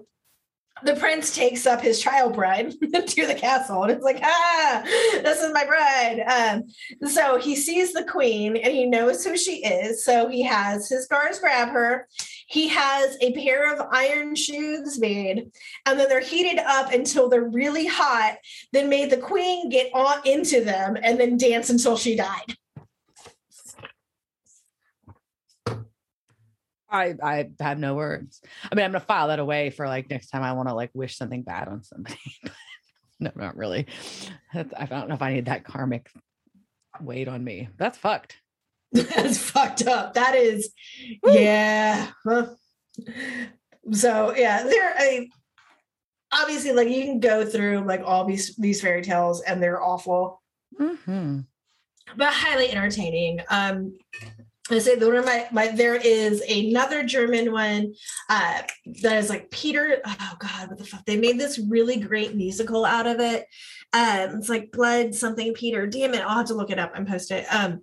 [SPEAKER 1] the prince takes up his child bride to the castle and it's like, ah, this is my bride. Um, so he sees the queen and he knows who she is. So he has his guards grab her. He has a pair of iron shoes made, and then they're heated up until they're really hot. Then made the queen get on into them and then dance until she died.
[SPEAKER 2] I I have no words. I mean, I'm gonna file that away for like next time I want to like wish something bad on somebody. no, not really. That's, I don't know if I need that karmic weight on me. That's fucked.
[SPEAKER 1] That's fucked up. That is, yeah. So yeah, there. I obviously like you can go through like all these these fairy tales and they're awful.
[SPEAKER 2] Mhm.
[SPEAKER 1] but highly entertaining. Um, I say the one my my there is another German one uh, that is like Peter. Oh God, what the fuck? They made this really great musical out of it. Um, it's like Blood something Peter. Damn it, I'll have to look it up and post it. Um,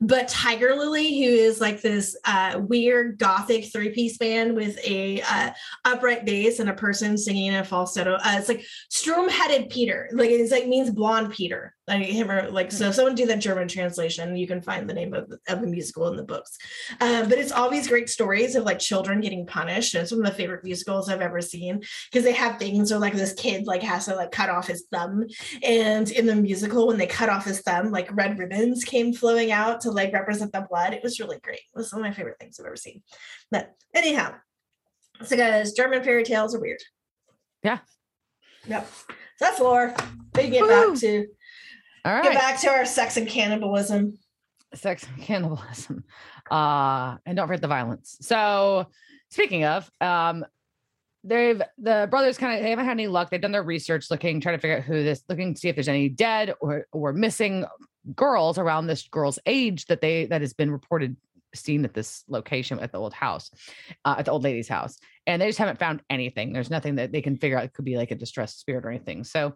[SPEAKER 1] but Tiger Lily, who is like this uh, weird gothic three piece band with a uh, upright bass and a person singing in a falsetto. Uh, it's like Strom headed Peter, like it's like means blonde Peter. Like him or like so. If someone do that German translation, you can find the name of the, of the musical in the books. Um, but it's all these great stories of like children getting punished. And it's one of the favorite musicals I've ever seen because they have things where like this kid like has to like cut off his thumb, and in the musical when they cut off his thumb, like red ribbons came flowing out to like represent the blood. It was really great. It was one of my favorite things I've ever seen. But anyhow, so guys, German fairy tales are weird.
[SPEAKER 2] Yeah.
[SPEAKER 1] Yep. So that's lore. We get
[SPEAKER 2] Woo.
[SPEAKER 1] back to
[SPEAKER 2] All
[SPEAKER 1] get back to our sex and cannibalism.
[SPEAKER 2] sex and cannibalism. Uh and don't forget the violence. So speaking of um they've the brothers kind of they haven't had any luck. They've done their research looking trying to figure out who this looking to see if there's any dead or or missing girls around this girl's age that they that has been reported seen at this location at the old house uh, at the old lady's house. And they just haven't found anything. There's nothing that they can figure out. It could be like a distressed spirit or anything. So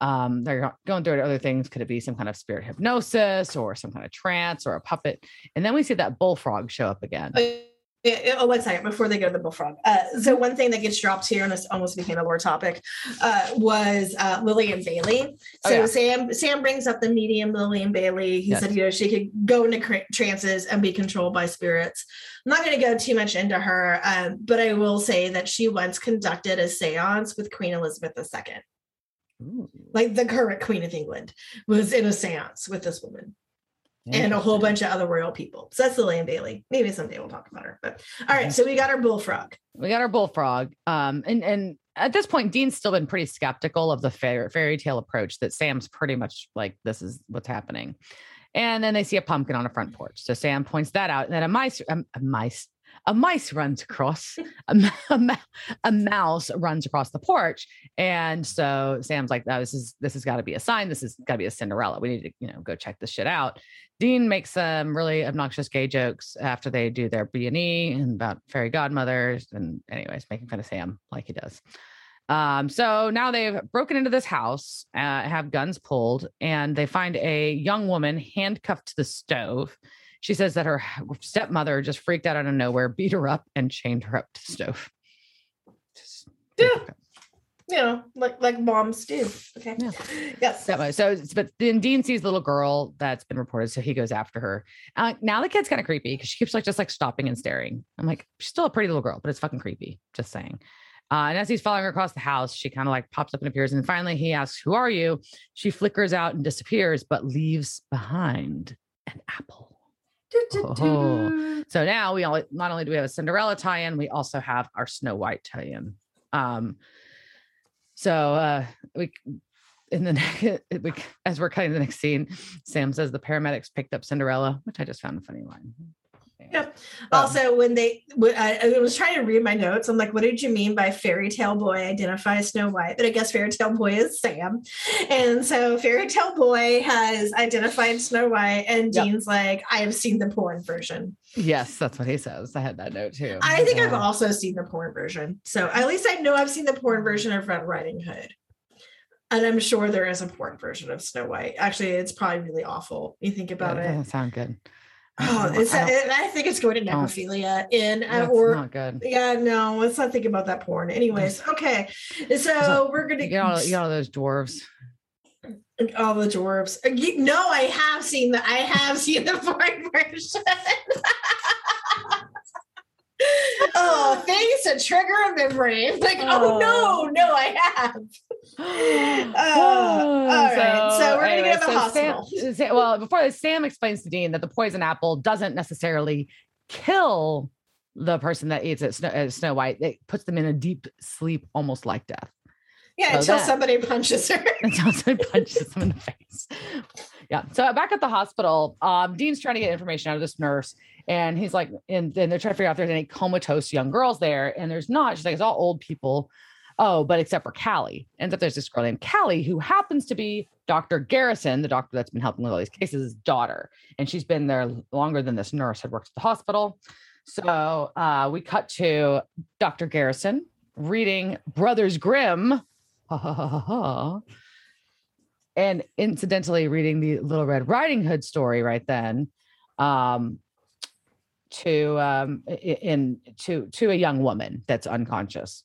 [SPEAKER 2] um, they're going through other things. Could it be some kind of spirit hypnosis or some kind of trance or a puppet? And then we see that bullfrog show up again.
[SPEAKER 1] Oh, oh, one second before they go to the bullfrog. Uh, so one thing that gets dropped here, and this almost became a lore topic, uh, was uh, Lillian Bailey.
[SPEAKER 2] Oh,
[SPEAKER 1] So
[SPEAKER 2] yeah.
[SPEAKER 1] Sam Sam brings up the medium Lillian Bailey. He
[SPEAKER 2] Yes.
[SPEAKER 1] said, you know, she could go into cr- trances and be controlled by spirits. I'm not going to go too much into her, um, but I will say that she once conducted a séance with Queen Elizabeth II.
[SPEAKER 2] Ooh,
[SPEAKER 1] Like the current Queen of England was in a seance with this woman and a whole bunch of other royal people. So that's Lillian Bailey. Maybe someday we'll talk about her. But all right, so we got our bullfrog.
[SPEAKER 2] we got our bullfrog. Um, and and at this point, Dean's still been pretty skeptical of the fairy, fairy tale approach that Sam's pretty much like, this is what's happening. And then they see a pumpkin on a front porch. So Sam points that out. And then a mice, a, a mice, a mice runs across, A mouse runs across the porch. And so Sam's like, oh, this is, this has got to be a sign. This has got to be a Cinderella. We need to, you know, go check this shit out. Dean makes some really obnoxious gay jokes after they do their B and E and about fairy godmothers, and anyways, making fun of Sam like he does. Um, so now they've broken into this house, uh, have guns pulled, and they find a young woman handcuffed to the stove. She says that her stepmother just freaked out out of nowhere, beat her up, and chained her up to the stove. Just-
[SPEAKER 1] Yeah. You know, like like moms do. Okay.
[SPEAKER 2] Yeah.
[SPEAKER 1] Yes.
[SPEAKER 2] That way. So, it's- but then Dean sees the little girl that's been reported, so he goes after her. Uh, now the kid's kind of creepy because she keeps like just like stopping and staring. I'm like, she's still a pretty little girl, but it's fucking creepy. Just saying. Uh, and as he's following her across the house, she kind of like pops up and appears. And finally, he asks, "Who are you?" She flickers out and disappears, but leaves behind an apple. Oh. So now we all not only do we have a Cinderella tie-in, we also have our Snow White tie-in. Um, so uh, we in the next, we, as we're cutting the next scene, Sam says the paramedics picked up Cinderella, which I just found a funny line.
[SPEAKER 1] Yeah.
[SPEAKER 2] Um,
[SPEAKER 1] Also, when they, when I, was trying to read my notes, I'm like, what did you mean by fairy tale boy identifies Snow White? But I guess fairy tale boy is Sam. And so fairy tale boy has identified Snow White, and
[SPEAKER 2] Yep.
[SPEAKER 1] Dean's like, I have seen the porn version.
[SPEAKER 2] yes, that's what he says. I had that note too.
[SPEAKER 1] I think I've
[SPEAKER 2] Uh,
[SPEAKER 1] also seen the porn version. So at least I know I've seen the porn version of Red Riding Hood. And I'm sure there is a porn version of Snow White. Actually, it's probably really awful. You think about
[SPEAKER 2] that
[SPEAKER 1] it.
[SPEAKER 2] doesn't sound good.
[SPEAKER 1] Oh,
[SPEAKER 2] I
[SPEAKER 1] it's it, I think it's going to
[SPEAKER 2] don't-
[SPEAKER 1] necrophilia in uh, or
[SPEAKER 2] not good.
[SPEAKER 1] yeah, no, let's not think about that porn. Anyways, okay. So we're gonna
[SPEAKER 2] get all, get all those dwarves.
[SPEAKER 1] all the dwarves. Uh, you- No, I have seen the I have seen the porn version. Oh, things to trigger a memory. Like, oh, no, no, I have. all right, so we're gonna get to the hospital.
[SPEAKER 2] Sam, Sa- well, before this, Sam explains to Dean that the poison apple doesn't necessarily kill the person that eats it, Snow, uh, Snow White. It puts them in a deep sleep, almost like death.
[SPEAKER 1] Yeah,
[SPEAKER 2] So
[SPEAKER 1] until
[SPEAKER 2] that-
[SPEAKER 1] somebody punches her.
[SPEAKER 2] Until someone punches them in the face. Yeah. So back at the hospital, um, Dean's trying to get information out of this nurse, and he's like, and then they're trying to figure out if there's any comatose young girls there, and there's not. She's like, it's all old people. Oh, but except for Callie. Ends up there's this girl named Callie who happens to be Dr. Garrison, the doctor that's been helping with all these cases, daughter. And she's been there longer than this nurse had worked at the hospital. So uh, we cut to Dr. Garrison reading Brothers Grimm. And incidentally, reading the Little Red Riding Hood story right then um, to um, in to to a young woman that's unconscious.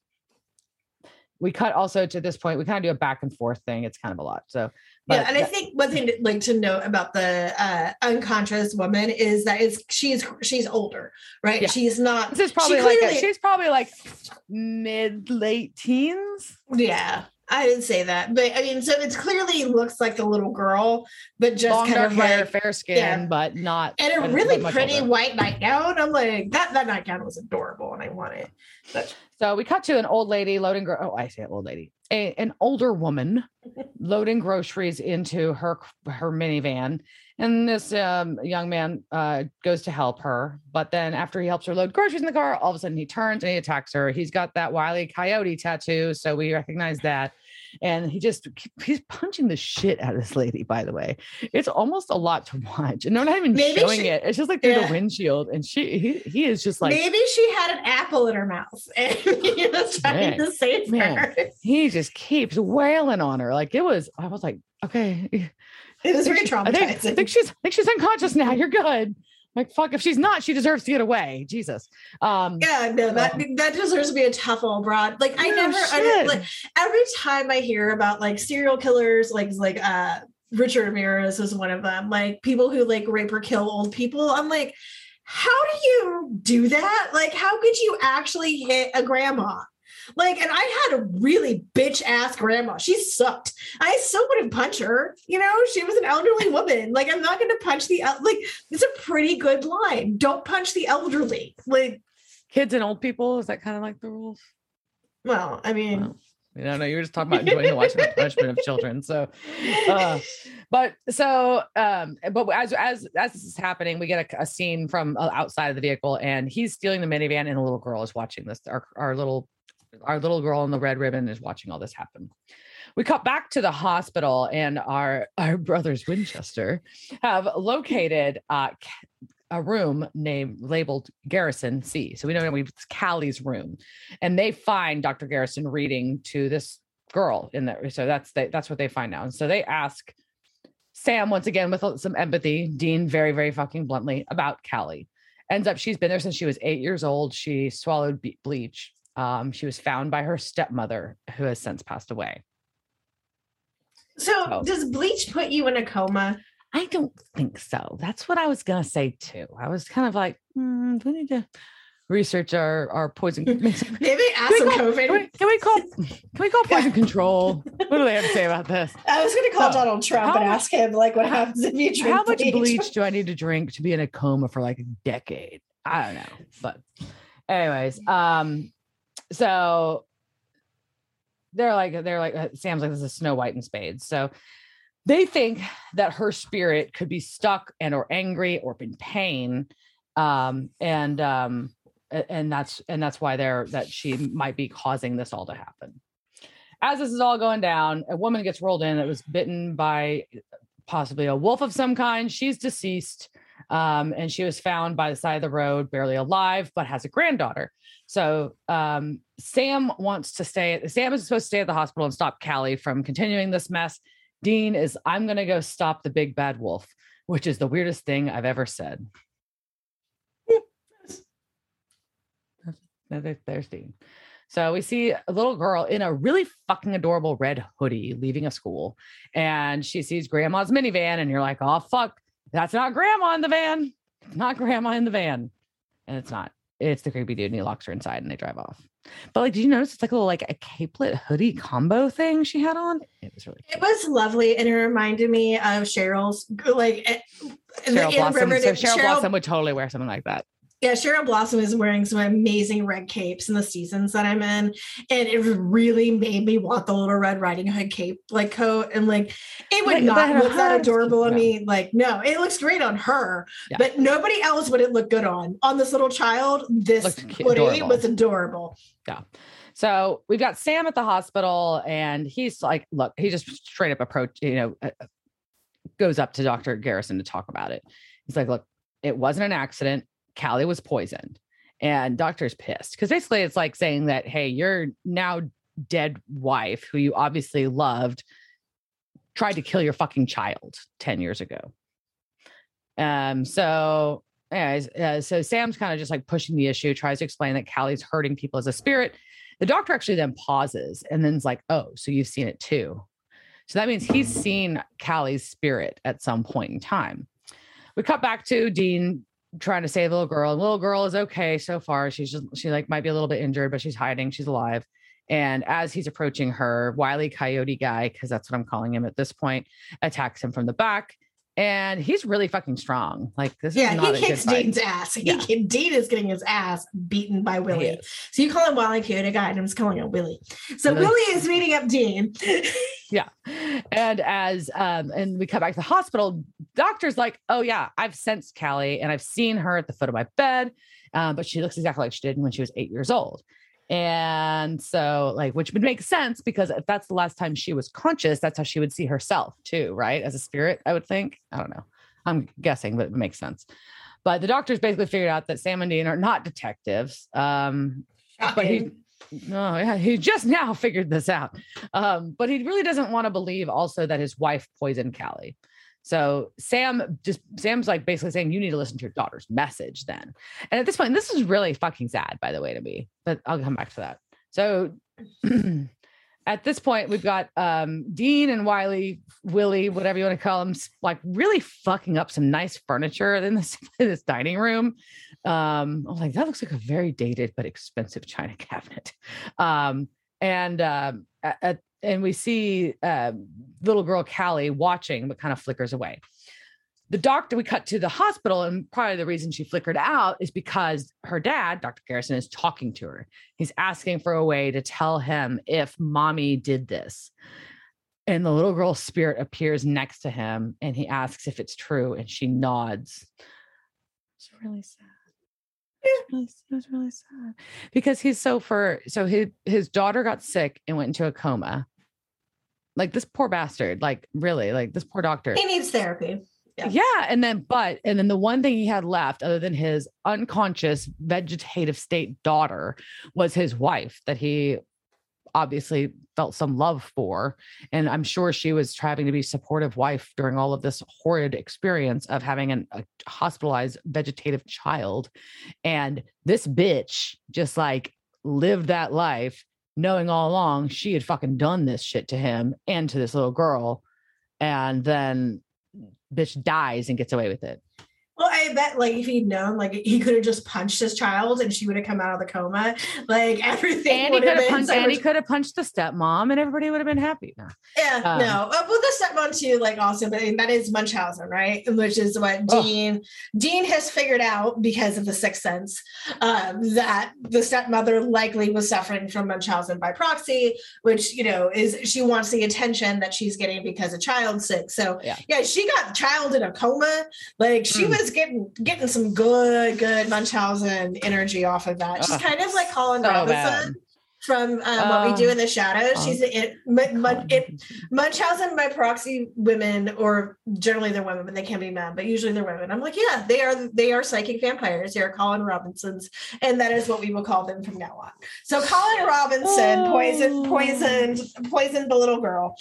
[SPEAKER 2] We cut also to this point. We kind of do a back and forth thing. It's kind of a lot. So,
[SPEAKER 1] yeah, and I think one thing to, like to note about the uh, unconscious woman is that is she's she's older, right?
[SPEAKER 2] Yeah.
[SPEAKER 1] She's not.
[SPEAKER 2] this is
[SPEAKER 1] she
[SPEAKER 2] probably like a, she's probably like mid late teens.
[SPEAKER 1] Yeah, I didn't say that, but I mean, so it clearly looks like a little girl, but just
[SPEAKER 2] long
[SPEAKER 1] kind of
[SPEAKER 2] hair,
[SPEAKER 1] like
[SPEAKER 2] fair skin,
[SPEAKER 1] yeah.
[SPEAKER 2] but not
[SPEAKER 1] and a really pretty
[SPEAKER 2] older.
[SPEAKER 1] white nightgown. I'm like that that nightgown was adorable, and I want it. But
[SPEAKER 2] So we cut to an old lady loading. Gro- oh, I say old lady, a, an older woman loading groceries into her her minivan, and this um, young man uh, goes to help her. But then after he helps her load groceries in the car, all of a sudden he turns and he attacks her. He's got that wily coyote tattoo, so we recognize that. And he just he's punching the shit out of this lady. By the way, it's almost a lot to watch, and they're not even
[SPEAKER 1] Maybe
[SPEAKER 2] showing
[SPEAKER 1] she-
[SPEAKER 2] it. It's just like through
[SPEAKER 1] Yeah.
[SPEAKER 2] the windshield, and she he, he is just like
[SPEAKER 1] maybe she had an apple in her mouth, and he was trying
[SPEAKER 2] Man,
[SPEAKER 1] to save
[SPEAKER 2] man.
[SPEAKER 1] her.
[SPEAKER 2] he just keeps wailing on her. Like it was, I was like, okay.
[SPEAKER 1] It was very
[SPEAKER 2] I think, I think she's I think she's unconscious now. You're good. Like fuck, if she's not, she deserves to get away. Jesus. Um
[SPEAKER 1] Yeah, no, that that deserves to be a tough old broad. Like I
[SPEAKER 2] no
[SPEAKER 1] never, I, like every time I hear about like serial killers, like like uh Richard Ramirez is one of them. Like people who like rape or kill old people. I'm like, how do you do that? Like, how could you actually hit a grandma? Like, and I had a really bitch ass grandma. She sucked. I still wouldn't punch her. You know, she was an elderly woman. Like, I'm not going to punch the el- like. It's a pretty good line. Don't punch the elderly. Like
[SPEAKER 2] kids and old people. Is that kind of like the rules?
[SPEAKER 1] Well, I mean.
[SPEAKER 2] Well you know, no, you were just talking about enjoying the watching the punishment of children. So, uh, but so, um, but as as as this is happening, we get a, a, scene from uh, outside of the vehicle, and he's stealing the minivan, and a little girl is watching this. Our our little our little girl in the red ribbon is watching all this happen. We cut back to the hospital, and our our brothers Winchester have located uh, a room named labeled Garrison C. So we know it's Callie's room, and they find Dr. Garrison reading to this girl in there. So that's that's what they find now. And so they ask Sam once again with some empathy, Dean very very fucking bluntly about Callie. Ends up she's been there since she was eight years old. She swallowed bleach. Um, she was found by her stepmother, who has since passed away.
[SPEAKER 1] So, so does bleach put you in a coma?
[SPEAKER 2] I don't think so. That's what I was gonna say too. I was kind of like, hmm, we need to research our our poison.
[SPEAKER 1] Maybe ask some COVID.
[SPEAKER 2] Can we, can we, call can we call poison control? What do they have to say about this?
[SPEAKER 1] I was gonna call Donald Trump and ask him like what happens if you drink.
[SPEAKER 2] How much bleach? bleach do I need to drink to be in a coma for like a decade? I don't know. But anyways, um, so they're like they're like uh, Sam's like this is Snow White and Spades. So they think that her spirit could be stuck and or angry or in pain um, and um, and that's and that's why they're that she might be causing this all to happen. As this is all going down a woman gets rolled in that was bitten by possibly a wolf of some kind. She's deceased um, and she was found by the side of the road barely alive but has a granddaughter. So um, sam wants to stay sam is supposed to stay at the hospital and stop callie from continuing this mess. Dean is, I'm going to go stop the big bad wolf, which is the weirdest thing I've ever said. There's Dean. So we see a little girl in a really fucking adorable red hoodie leaving a school, and she sees grandma's minivan, and you're like, oh, fuck, that's not grandma in the van. It's not grandma in the van. And it's not. It's the creepy dude, and he locks her inside, and they drive off. But like, did you notice it's like a little like a capelet hoodie combo thing she had on? It was really.
[SPEAKER 1] It was lovely, and it reminded me of Cheryl's like
[SPEAKER 2] eh, Cheryl Blossom. So Cheryl, Cheryl Blossom would totally wear something like that.
[SPEAKER 1] Yeah, Cheryl Blossom is wearing some amazing red capes in the seasons that I'm in. And it really made me want the little Red Riding Hood cape like coat. And like it would not look that adorable on me. Like, no, it looks great on her, yeah. but nobody else would it look good on. On this little child, this hoodie was adorable.
[SPEAKER 2] Yeah. So we've got Sam at the hospital, and he's like, look, he just straight up approach, you know, uh, uh, goes up to Dr. Garrison to talk about it. He's like, look, it wasn't an accident. Callie was poisoned. And doctor's pissed because basically it's like saying that, hey, your now dead wife, who you obviously loved, tried to kill your fucking child 10 years ago. Um, so anyways, uh, so Sam's kind of just like pushing the issue, tries to explain that Callie's hurting people as a spirit. The doctor actually then pauses and then's like, oh, so you've seen it too. So that means he's seen Callie's spirit at some point in time. We cut back to Dean trying to save the little girl. And little girl is okay so far. She's just she like might be a little bit injured, but she's hiding. She's alive. And as he's approaching her, Wiley Coyote guy, because that's what I'm calling him at this point, attacks him from the back. And he's really fucking strong. Like this
[SPEAKER 1] yeah, he kicks Dean's ass. He, yeah. Dean is getting his ass beaten by Willie. So you call him Wiley Coyote guy, and I'm just calling him Willie. So Willie, Willie is beating up Dean.
[SPEAKER 2] yeah. And as um, and we come back to the hospital, doctor's like, oh yeah, I've sensed Callie and I've seen her at the foot of my bed. Um, but she looks exactly like she did when she was eight years old. And so, like, which would make sense because if that's the last time she was conscious, that's how she would see herself too, right? As a spirit, I would think. I don't know. I'm guessing, but it makes sense. But the doctors basically figured out that Sam and Dean are not detectives. Um, but he, no, yeah, he just now figured this out. Um, but he really doesn't want to believe also that his wife poisoned Callie. So Sam just Sam's like basically saying you need to listen to your daughter's message then. And at this point, this is really fucking sad, by the way, to me. But I'll come back to that. So at this point, we've got um, Dean and Wiley, Willie, whatever you want to call them, like really fucking up some nice furniture in this, in this dining room. Um, I'm like, that looks like a very dated but expensive china cabinet. Um, and um, at, and we see uh, little girl Callie watching, but kind of flickers away the doctor, we cut to the hospital, and probably the reason she flickered out is because her dad, Dr. Garrison, is talking to her. He's asking for a way to tell him if mommy did this. And the little girl's spirit appears next to him and he asks if it's true, and she nods. It's really sad. It was, really, it was really sad because he's so for so his his daughter got sick and went into a coma. Like this poor bastard, like really, like this poor doctor.
[SPEAKER 1] He needs therapy.
[SPEAKER 2] Yeah. yeah. And then, but, and then the one thing he had left, other than his unconscious vegetative state daughter, was his wife that he obviously felt some love for. And I'm sure she was trying to be supportive wife during all of this horrid experience of having an, a hospitalized vegetative child. And this bitch just like lived that life knowing all along she had fucking done this shit to him and to this little girl. And then mm, bitch dies and gets away with it.
[SPEAKER 1] Well, I bet like if he'd known, like he could have just punched his child and she would have come out of the coma. Like everything.
[SPEAKER 2] And he could have punched. So and he could have punched the stepmom, and everybody would have been happy.
[SPEAKER 1] No. Yeah, um, no. Uh, well, the stepmom too. Like also, but that is Munchausen, right? Which is what Dean oh. Dean has figured out because of the sixth sense um, that the stepmother likely was suffering from Munchausen by proxy, which you know is she wants the attention that she's getting because a child's sick. So yeah, yeah she got child in a coma. Like she mm. was getting getting some good, good Munchausen energy off of that. She's kind of like Colin so Robinson. Bad from um, what we do in the shadows. Um, She's it, it, Munchausen by proxy women, or generally they're women, but they can be men, but usually they're women. I'm like, yeah, they are they are psychic vampires. They are Colin Robinsons, and that is what we will call them from now on. So Colin Robinson oh. poisoned poisoned poisoned the little girl,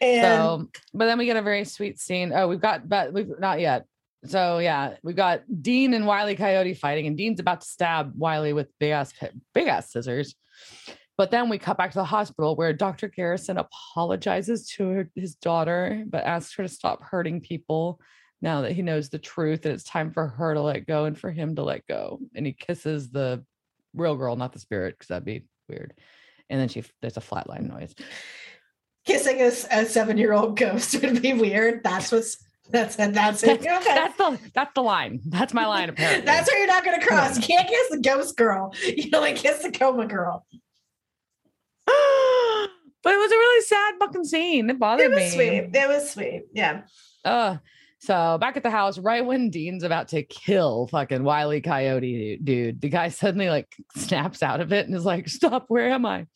[SPEAKER 1] and so,
[SPEAKER 2] but then we get a very sweet scene. Oh, we've got, but we've not yet so yeah, we've got Dean and Wiley Coyote fighting, and Dean's about to stab Wiley with big ass big ass scissors. But then we cut back to the hospital where Dr. Garrison apologizes to her, his daughter, but asks her to stop hurting people now that he knows the truth and it's time for her to let go and for him to let go. And he kisses the real girl, not the spirit, because that'd be weird. And then she there's a flatline noise.
[SPEAKER 1] Kissing a, a seven year old ghost would be weird. That's what's that's it. That's it.
[SPEAKER 2] That's, okay. that's the that's the line. That's my line. Apparently,
[SPEAKER 1] that's where you're not going to cross. You can't kiss the ghost girl. You only kiss the coma girl.
[SPEAKER 2] but it was a really sad fucking scene. It bothered me.
[SPEAKER 1] it was
[SPEAKER 2] me.
[SPEAKER 1] Sweet. It was sweet. Yeah.
[SPEAKER 2] Uh so back at the house, right when Dean's about to kill fucking Wiley Coyote dude, the guy suddenly like snaps out of it and is like, "Stop! Where am I?"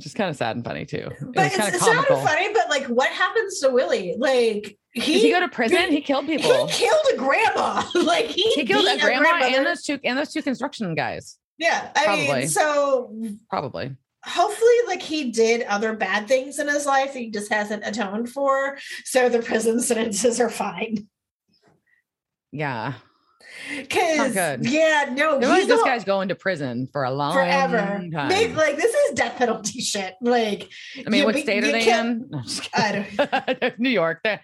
[SPEAKER 2] Just kind of sad and funny too.
[SPEAKER 1] But it's, it's sad and funny. But like, what happens to Willie? Like,
[SPEAKER 2] he, Did he go to prison? He killed people.
[SPEAKER 1] He killed a grandma. like he,
[SPEAKER 2] he killed a grandma and those two and those two construction guys.
[SPEAKER 1] Yeah, I probably. mean, so
[SPEAKER 2] probably.
[SPEAKER 1] Hopefully, like he did other bad things in his life he just hasn't atoned for. So the prison sentences are fine.
[SPEAKER 2] Yeah,
[SPEAKER 1] Cause yeah, no,
[SPEAKER 2] like this guy's going to prison for a long forever. time.
[SPEAKER 1] Maybe, like this is death penalty shit. Like,
[SPEAKER 2] I mean, what state are they in? No, I don't. New York. Eh,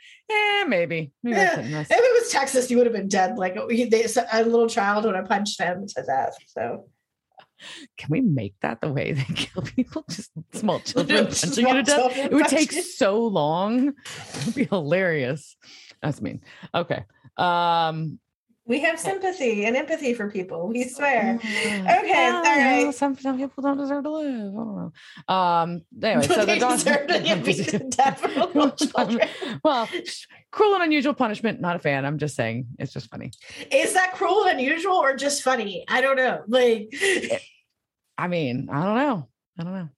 [SPEAKER 2] maybe. maybe
[SPEAKER 1] yeah. If it was Texas, you would have been dead. Like they, a little child would have punched him to death. So.
[SPEAKER 2] Can we make that the way they kill people? Just small children punching you to death. It would take so long. It would be hilarious. That's mean. Okay. Um,
[SPEAKER 1] we have sympathy and empathy for people. We swear. Okay, yeah, all right. Know,
[SPEAKER 2] some some people don't deserve to live. I don't know. Um. Anyway, so the dog. well, cruel and unusual punishment. Not a fan. I'm just saying. It's just funny.
[SPEAKER 1] Is that cruel and unusual or just funny? I don't know. Like,
[SPEAKER 2] I mean, I don't know. I don't know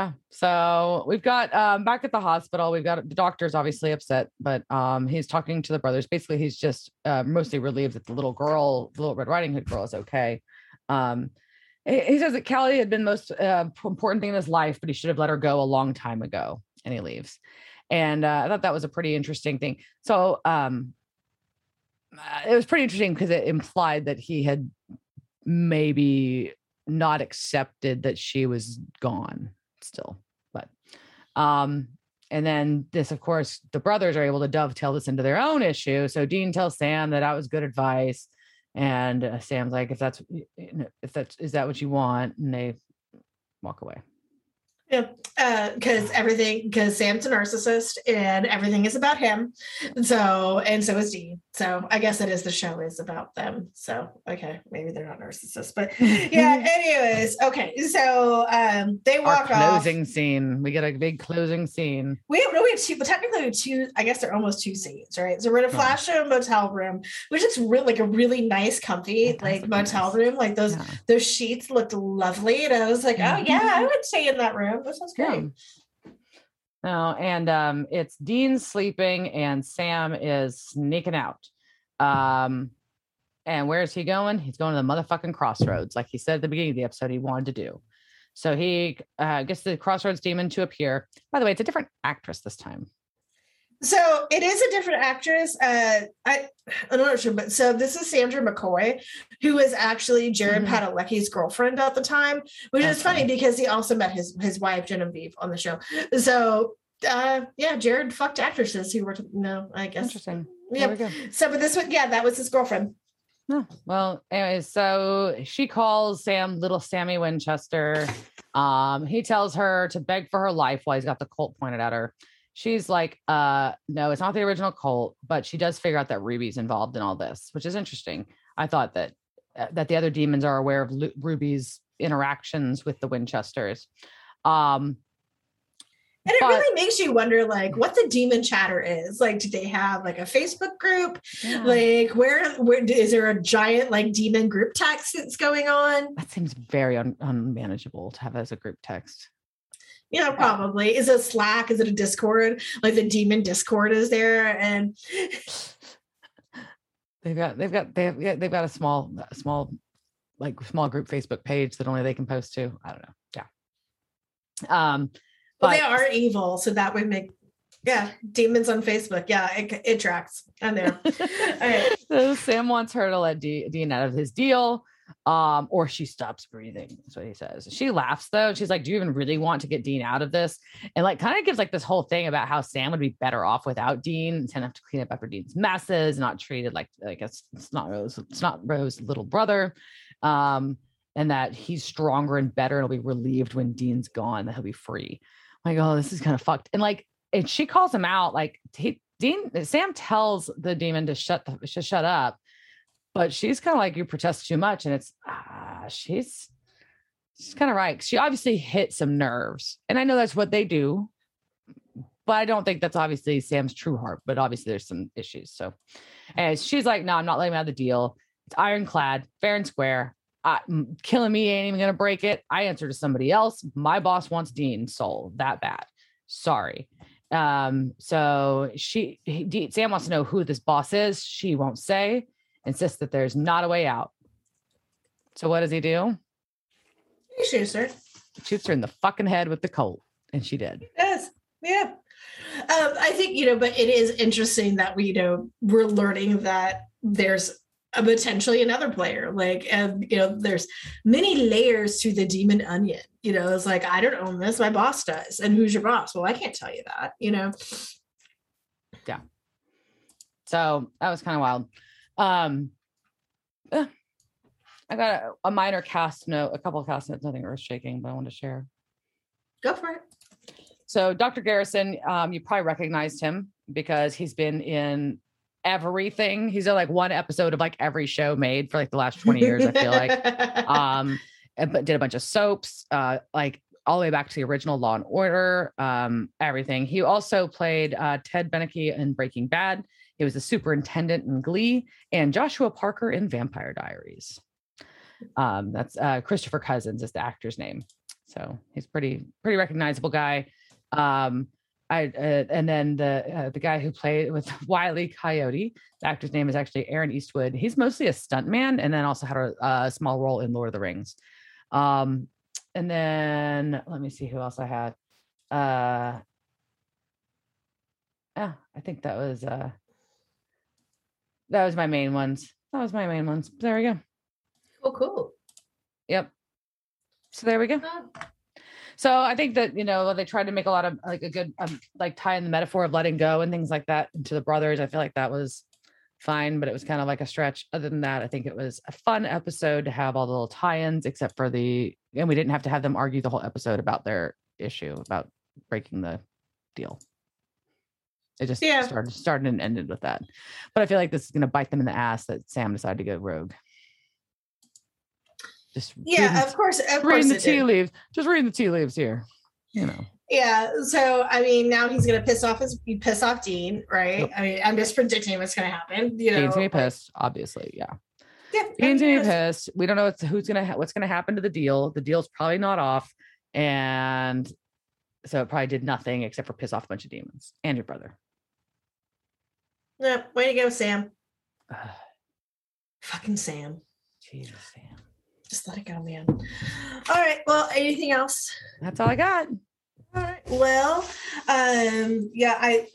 [SPEAKER 2] yeah so we've got um back at the hospital we've got the doctor's obviously upset but um he's talking to the brothers. Basically he's just uh, mostly relieved that the little girl the little red riding hood girl is okay. Um he says that Callie had been most uh, important thing in his life but he should have let her go a long time ago and he leaves. And uh, i thought that was a pretty interesting thing. So um it was pretty interesting because it implied that he had maybe not accepted that she was gone still. But um, and then this, of course, the brothers are able to dovetail this into their own issue. So Dean tells Sam that that was good advice, and uh, Sam's like, "If that's if that's is that what you want?" And they walk away.
[SPEAKER 1] Yeah, because uh, everything because Sam's a narcissist and everything is about him. So and so is Dean. So I guess it is the show is about them. So okay, maybe they're not narcissists, but yeah. anyways, okay. So um they walk
[SPEAKER 2] Our closing off. scene. We get a big closing scene.
[SPEAKER 1] We have no we have two, but technically we have two. I guess they're almost two scenes, right? So we're in a flash oh. motel room, which is really like a really nice, comfy like motel nice. room. Like those yeah. those sheets looked lovely, and I was like, oh yeah, I would stay in that room. This was great. Yeah.
[SPEAKER 2] No, and um, it's Dean sleeping and Sam is sneaking out. Um, and where is he going? He's going to the motherfucking crossroads, like he said at the beginning of the episode he wanted to do. So he uh, gets the crossroads demon to appear. By the way, it's a different actress this time.
[SPEAKER 1] So it is a different actress. Uh, I I'm not sure, but so this is Sandra McCoy, who was actually Jared mm-hmm. Padalecki's girlfriend at the time, which That's is funny, funny because he also met his his wife Genevieve on the show. So uh, yeah, Jared fucked actresses who were to, no, I guess.
[SPEAKER 2] Interesting.
[SPEAKER 1] Yeah. So, but this one, yeah, that was his girlfriend.
[SPEAKER 2] No. Well, anyways, so she calls Sam little Sammy Winchester. Um, he tells her to beg for her life while he's got the Colt pointed at her she's like, uh, no, it's not the original Colt, but she does figure out that Ruby's involved in all this, which is interesting. I thought that uh, that the other demons are aware of Lu- Ruby's interactions with the Winchesters. Um,
[SPEAKER 1] and it but, really makes you wonder, like, what the demon chatter is. Like, do they have like a Facebook group? Yeah. Like, where, where is there a giant like demon group text that's going on?
[SPEAKER 2] That seems very un- unmanageable to have as a group text.
[SPEAKER 1] Yeah, probably. Is it Slack? Is it a Discord? Like the demon Discord is there, and
[SPEAKER 2] they've got they've got they have, yeah, they've got a small small like small group Facebook page that only they can post to. I don't know. Yeah. Um,
[SPEAKER 1] but well, they are evil, so that would make yeah demons on Facebook. Yeah, it, it tracks. All right.
[SPEAKER 2] So Sam wants her to let D- Dean out of his deal um, or she stops breathing. That's what he says. She laughs though. She's like, "Do you even really want to get Dean out of this?" And like, kind of gives like this whole thing about how Sam would be better off without Dean and have to clean up after Dean's messes, not treated like like it's, it's not Rose, it's not Rose's little brother, um, and that he's stronger and better. And he'll be relieved when Dean's gone. That he'll be free. I'm like, oh, this is kind of fucked. And like, and she calls him out. Like, he, Dean Sam tells the demon to shut the to shut up but she's kind of like you protest too much and it's ah she's she's kind of right she obviously hit some nerves and i know that's what they do but i don't think that's obviously sam's true heart but obviously there's some issues so and she's like no i'm not letting out of the deal it's ironclad fair and square killing me ain't even gonna break it i answer to somebody else my boss wants dean soul that bad sorry. Um so she he, sam wants to know who this boss is she won't say insists that there's not a way out. So what does he do?
[SPEAKER 1] He shoots her.
[SPEAKER 2] Shoots her in the fucking head with the Colt, and she did.
[SPEAKER 1] Yes, yeah. Um, I think you know, but it is interesting that we you know we're learning that there's a potentially another player. Like, and you know, there's many layers to the demon onion. You know, it's like I don't own this, my boss does, and who's your boss? Well, I can't tell you that. You know.
[SPEAKER 2] Yeah. So that was kind of wild. Um, eh, I got a, a, minor cast note, a couple of cast notes, nothing earth shaking, but I want to share.
[SPEAKER 1] Go for it.
[SPEAKER 2] So, Dr. Garrison, um, you probably recognized him because he's been in everything. He's in like one episode of like every show made for like the last 20 years, I feel like. Um, but did a bunch of soaps, uh, like all the way back to the original Law and Order, um, everything. He also played uh, Ted Beneke in Breaking Bad. He was the superintendent in Glee and Joshua Parker in Vampire Diaries. Um, that's uh, Christopher Cousins is the actor's name. So he's pretty pretty recognizable guy. Um, I uh, and then the uh, the guy who played with Wiley Coyote, the actor's name is actually Aaron Eastwood. He's mostly a stuntman, and then also had a, a, small role in Lord of the Rings. Um, and then let me see who else I had. Uh, yeah, I think that was uh, that was my main ones. That was my main ones. There we go.
[SPEAKER 1] Oh, cool.
[SPEAKER 2] Yep. So there we go. So I think that you know they tried to make a lot of like a good um, like tie in the metaphor of letting go and things like that into the brothers. I feel like that was fine, but it was kind of like a stretch. Other than that, I think it was a fun episode to have all the little tie-ins, except for the and we didn't have to have them argue the whole episode about their issue about breaking the deal. It just
[SPEAKER 1] Yeah.
[SPEAKER 2] started started and ended with that. But I feel like this is gonna bite them in the ass that Sam decided to go rogue. Just
[SPEAKER 1] Yeah,
[SPEAKER 2] reading,
[SPEAKER 1] of course, of course
[SPEAKER 2] reading the tea
[SPEAKER 1] did.
[SPEAKER 2] leaves. Just reading the tea leaves here. You know.
[SPEAKER 1] Yeah. So I mean, now he's gonna piss off his piss off Dean, right?
[SPEAKER 2] Yep.
[SPEAKER 1] I mean, I'm just predicting what's gonna happen. You know,
[SPEAKER 2] Dean's gonna be pissed, obviously. Yeah.
[SPEAKER 1] Yeah,
[SPEAKER 2] Dean's gonna be pissed. We don't know what's, who's gonna ha- what's gonna happen to the deal. The deal's probably not off, and so it probably did nothing except for piss off a bunch of demons and your brother.
[SPEAKER 1] Yeah, way to go, Sam. Fucking Sam.
[SPEAKER 2] Jesus, Sam.
[SPEAKER 1] Just let it go, man. All right. Well, anything else?
[SPEAKER 2] That's all I got.
[SPEAKER 1] All right. Well, um, yeah, I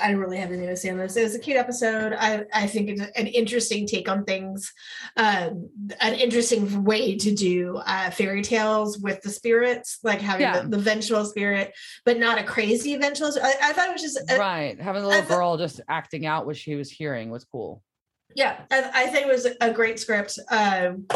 [SPEAKER 1] I don't really have anything to say on this. It was a cute episode. I I think it's an interesting take on things, um, an interesting way to do uh, fairy tales with the spirits, like having
[SPEAKER 2] Yeah.
[SPEAKER 1] the, the vengeful spirit, but not a crazy vengeful. I, I thought it was just uh,
[SPEAKER 2] right. Having the little girl just acting out what she was hearing was cool.
[SPEAKER 1] yeah I, I think it was a great script um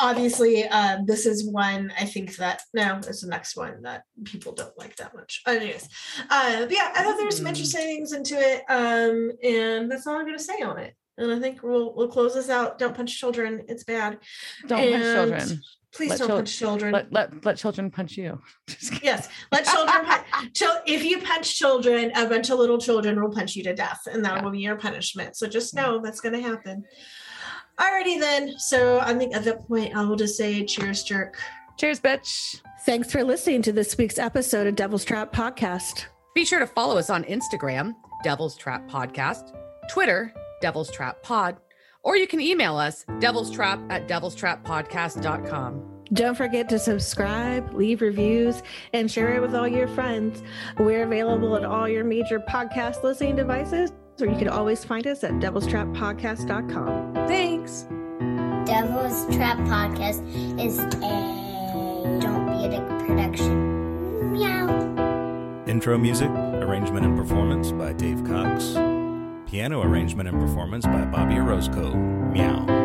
[SPEAKER 1] obviously um this is one i think that no it's the next one that people don't like that much. Anyways uh but yeah i thought there was some
[SPEAKER 2] Hmm.
[SPEAKER 1] interesting things into it um and that's all i'm gonna say on it. And i think we'll we'll close this out. Don't punch children it's bad.
[SPEAKER 2] Don't punch children.
[SPEAKER 1] please
[SPEAKER 2] Let
[SPEAKER 1] don't
[SPEAKER 2] chil-
[SPEAKER 1] punch children.
[SPEAKER 2] Let, let let children punch you.
[SPEAKER 1] Yes let children punch if you punch children a bunch of little children will punch you to death and that
[SPEAKER 2] Yeah.
[SPEAKER 1] will be your punishment. So just know that's going to happen alrighty then. So i think at that point i will just say cheers jerk.
[SPEAKER 2] Cheers, bitch.
[SPEAKER 1] thanks for listening to this week's episode of devil's trap podcast.
[SPEAKER 2] Be sure to follow us on Instagram, Devil's Trap Podcast, Twitter, Devil's Trap Pod, or you can email us, devil's trap at devil's trap podcast.com.
[SPEAKER 1] don't forget to subscribe leave reviews and share it with all your friends. We're available at all your major podcast listening devices or you can always find us at devilstrappodcast.com
[SPEAKER 2] Thanks.
[SPEAKER 3] Devil's Trap Podcast is a Don't Be a Dick production. Meow.
[SPEAKER 4] Intro music, arrangement and performance by Dave Cox. Piano arrangement and performance by Bobby Orozco. Meow.